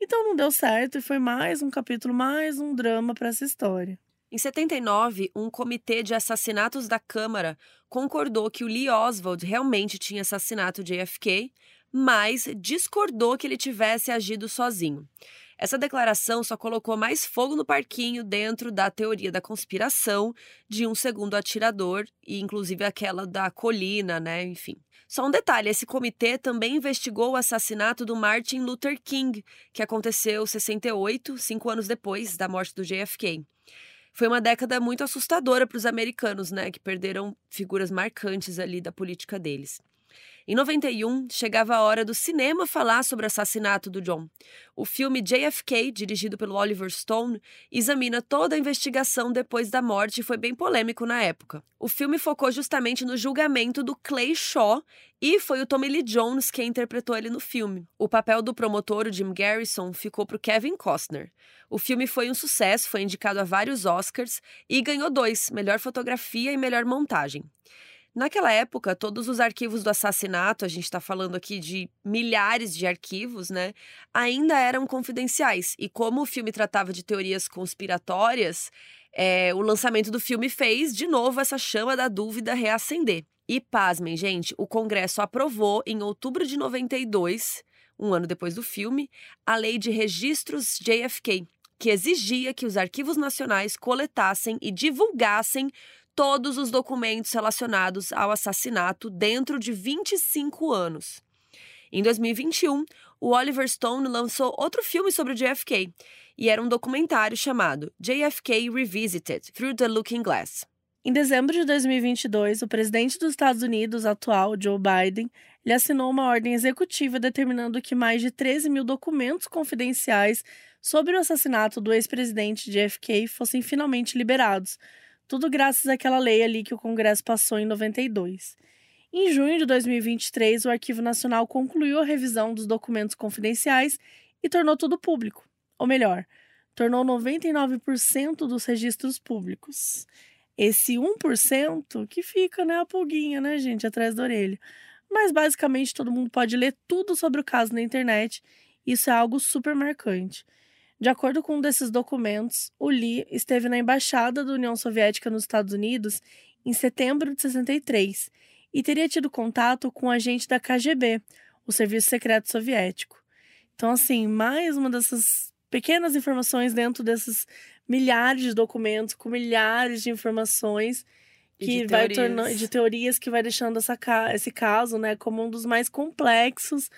Então não deu certo e foi mais um capítulo, mais um drama para essa história. Em 79, um comitê de assassinatos da Câmara concordou que o Lee Oswald realmente tinha assassinado o JFK, mas discordou que ele tivesse agido sozinho. Essa declaração só colocou mais fogo no parquinho dentro da teoria da conspiração de um segundo atirador, e inclusive aquela da colina, né? Enfim. Só um detalhe: esse comitê também investigou o assassinato do Martin Luther King, que aconteceu 68, cinco anos depois da morte do JFK. Foi uma década muito assustadora para os americanos, né? Que perderam figuras marcantes ali da política deles. Em 91, chegava a hora do cinema falar sobre o assassinato do John. O filme JFK, dirigido pelo Oliver Stone, examina toda a investigação depois da morte e foi bem polêmico na época. O filme focou justamente no julgamento do Clay Shaw e foi o Tommy Lee Jones quem interpretou ele no filme. O papel do promotor, o Jim Garrison, ficou para Kevin Costner. O filme foi um sucesso, foi indicado a vários Oscars e ganhou dois: melhor fotografia e melhor montagem. Naquela época, todos os arquivos do assassinato, a gente está falando aqui de milhares de arquivos, né? Ainda eram confidenciais. E como o filme tratava de teorias conspiratórias, é, o lançamento do filme fez, de novo, essa chama da dúvida reacender. E pasmem, gente, o Congresso aprovou, em outubro de 92, um ano depois do filme, a Lei de Registros JFK, que exigia que os arquivos nacionais coletassem e divulgassem todos os documentos relacionados ao assassinato dentro de 25 anos. Em 2021, o Oliver Stone lançou outro filme sobre o JFK, e era um documentário chamado JFK Revisited Through the Looking Glass. Em dezembro de 2022, o presidente dos Estados Unidos atual, Joe Biden, ele assinou uma ordem executiva determinando que mais de 13 mil documentos confidenciais sobre o assassinato do ex-presidente JFK fossem finalmente liberados, tudo graças àquela lei ali que o Congresso passou em 92. Em junho de 2023, o Arquivo Nacional concluiu a revisão dos documentos confidenciais e tornou tudo público. Ou melhor, tornou 99% dos registros públicos. esse 1% que fica, né, a pulguinha, né, gente, atrás da orelha. Mas basicamente todo mundo pode ler tudo sobre o caso na internet. Isso é algo super marcante. De acordo com um desses documentos, o Lee esteve na embaixada da União Soviética nos Estados Unidos em setembro de 63 e teria tido contato com um agente da KGB, o Serviço Secreto Soviético. Então, assim, mais uma dessas pequenas informações dentro desses milhares de documentos, com milhares de informações que vai tornando de teorias que vai deixando essa, esse caso, né, como um dos mais complexos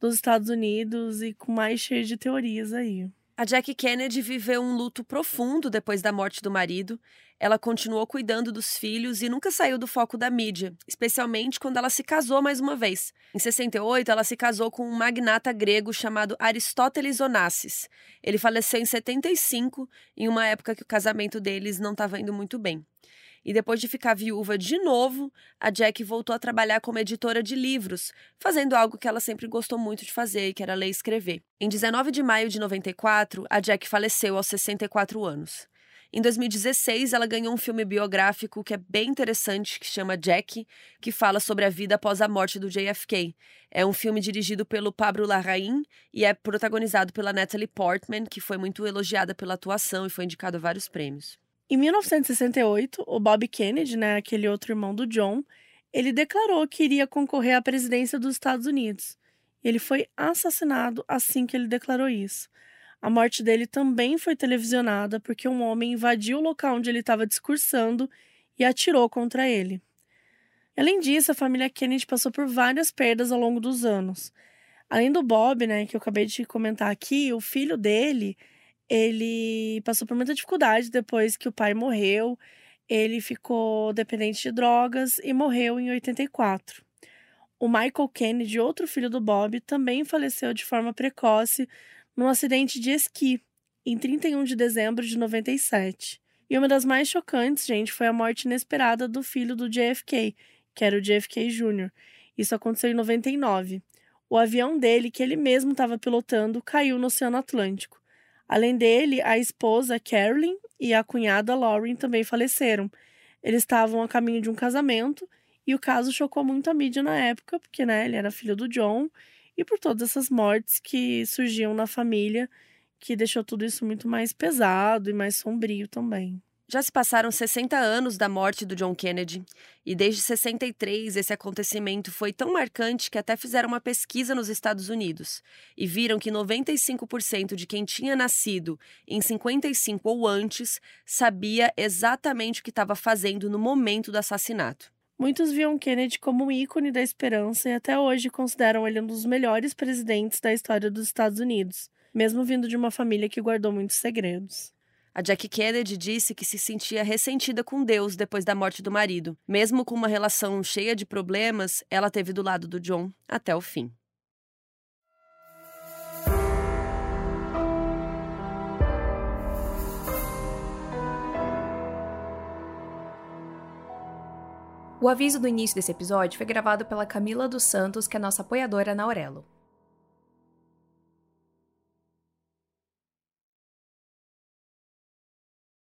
dos Estados Unidos e com mais cheio de teorias aí. A Jackie Kennedy viveu um luto profundo depois da morte do marido. Ela continuou cuidando dos filhos e nunca saiu do foco da mídia, especialmente quando ela se casou mais uma vez. Em 68, ela se casou com um magnata grego chamado Aristóteles Onassis. Ele faleceu em 75, em uma época que o casamento deles não estava indo muito bem. E depois de ficar viúva de novo, a Jack voltou a trabalhar como editora de livros, fazendo algo que ela sempre gostou muito de fazer, que era ler e escrever. Em 19 de maio de 94, a Jack faleceu aos 64 anos. Em 2016, ela ganhou um filme biográfico que é bem interessante, que chama Jack, que fala sobre a vida após a morte do JFK. É um filme dirigido pelo Pablo Larraín e é protagonizado pela Natalie Portman, que foi muito elogiada pela atuação e foi indicado a vários prêmios. Em 1968, o Bob Kennedy, né, aquele outro irmão do John, ele declarou que iria concorrer à presidência dos Estados Unidos. Ele foi assassinado assim que ele declarou isso. A morte dele também foi televisionada porque um homem invadiu o local onde ele estava discursando e atirou contra ele. Além disso, a família Kennedy passou por várias perdas ao longo dos anos. Além do Bob, né, que eu acabei de comentar aqui, o filho dele ele passou por muita dificuldade depois que o pai morreu. Ele ficou dependente de drogas e morreu em 84. O Michael Kennedy, outro filho do Bob, também faleceu de forma precoce num acidente de esqui em 31 de dezembro de 97. E uma das mais chocantes, gente, foi a morte inesperada do filho do JFK, que era o JFK Jr. Isso aconteceu em 99. O avião dele, que ele mesmo estava pilotando, caiu no Oceano Atlântico. Além dele, a esposa Carolyn e a cunhada Lauren também faleceram. Eles estavam a caminho de um casamento e o caso chocou muito a mídia na época, porque né, ele era filho do John e por todas essas mortes que surgiam na família, que deixou tudo isso muito mais pesado e mais sombrio também. Já se passaram 60 anos da morte do John Kennedy, e desde 63 esse acontecimento foi tão marcante que até fizeram uma pesquisa nos Estados Unidos e viram que 95% de quem tinha nascido em 55 ou antes sabia exatamente o que estava fazendo no momento do assassinato. Muitos viam Kennedy como um ícone da esperança e até hoje consideram ele um dos melhores presidentes da história dos Estados Unidos, mesmo vindo de uma família que guardou muitos segredos. A Jackie Kennedy disse que se sentia ressentida com Deus depois da morte do marido. Mesmo com uma relação cheia de problemas, ela teve do lado do John até o fim. O aviso do início desse episódio foi gravado pela Camila dos Santos, que é nossa apoiadora na Aurelo.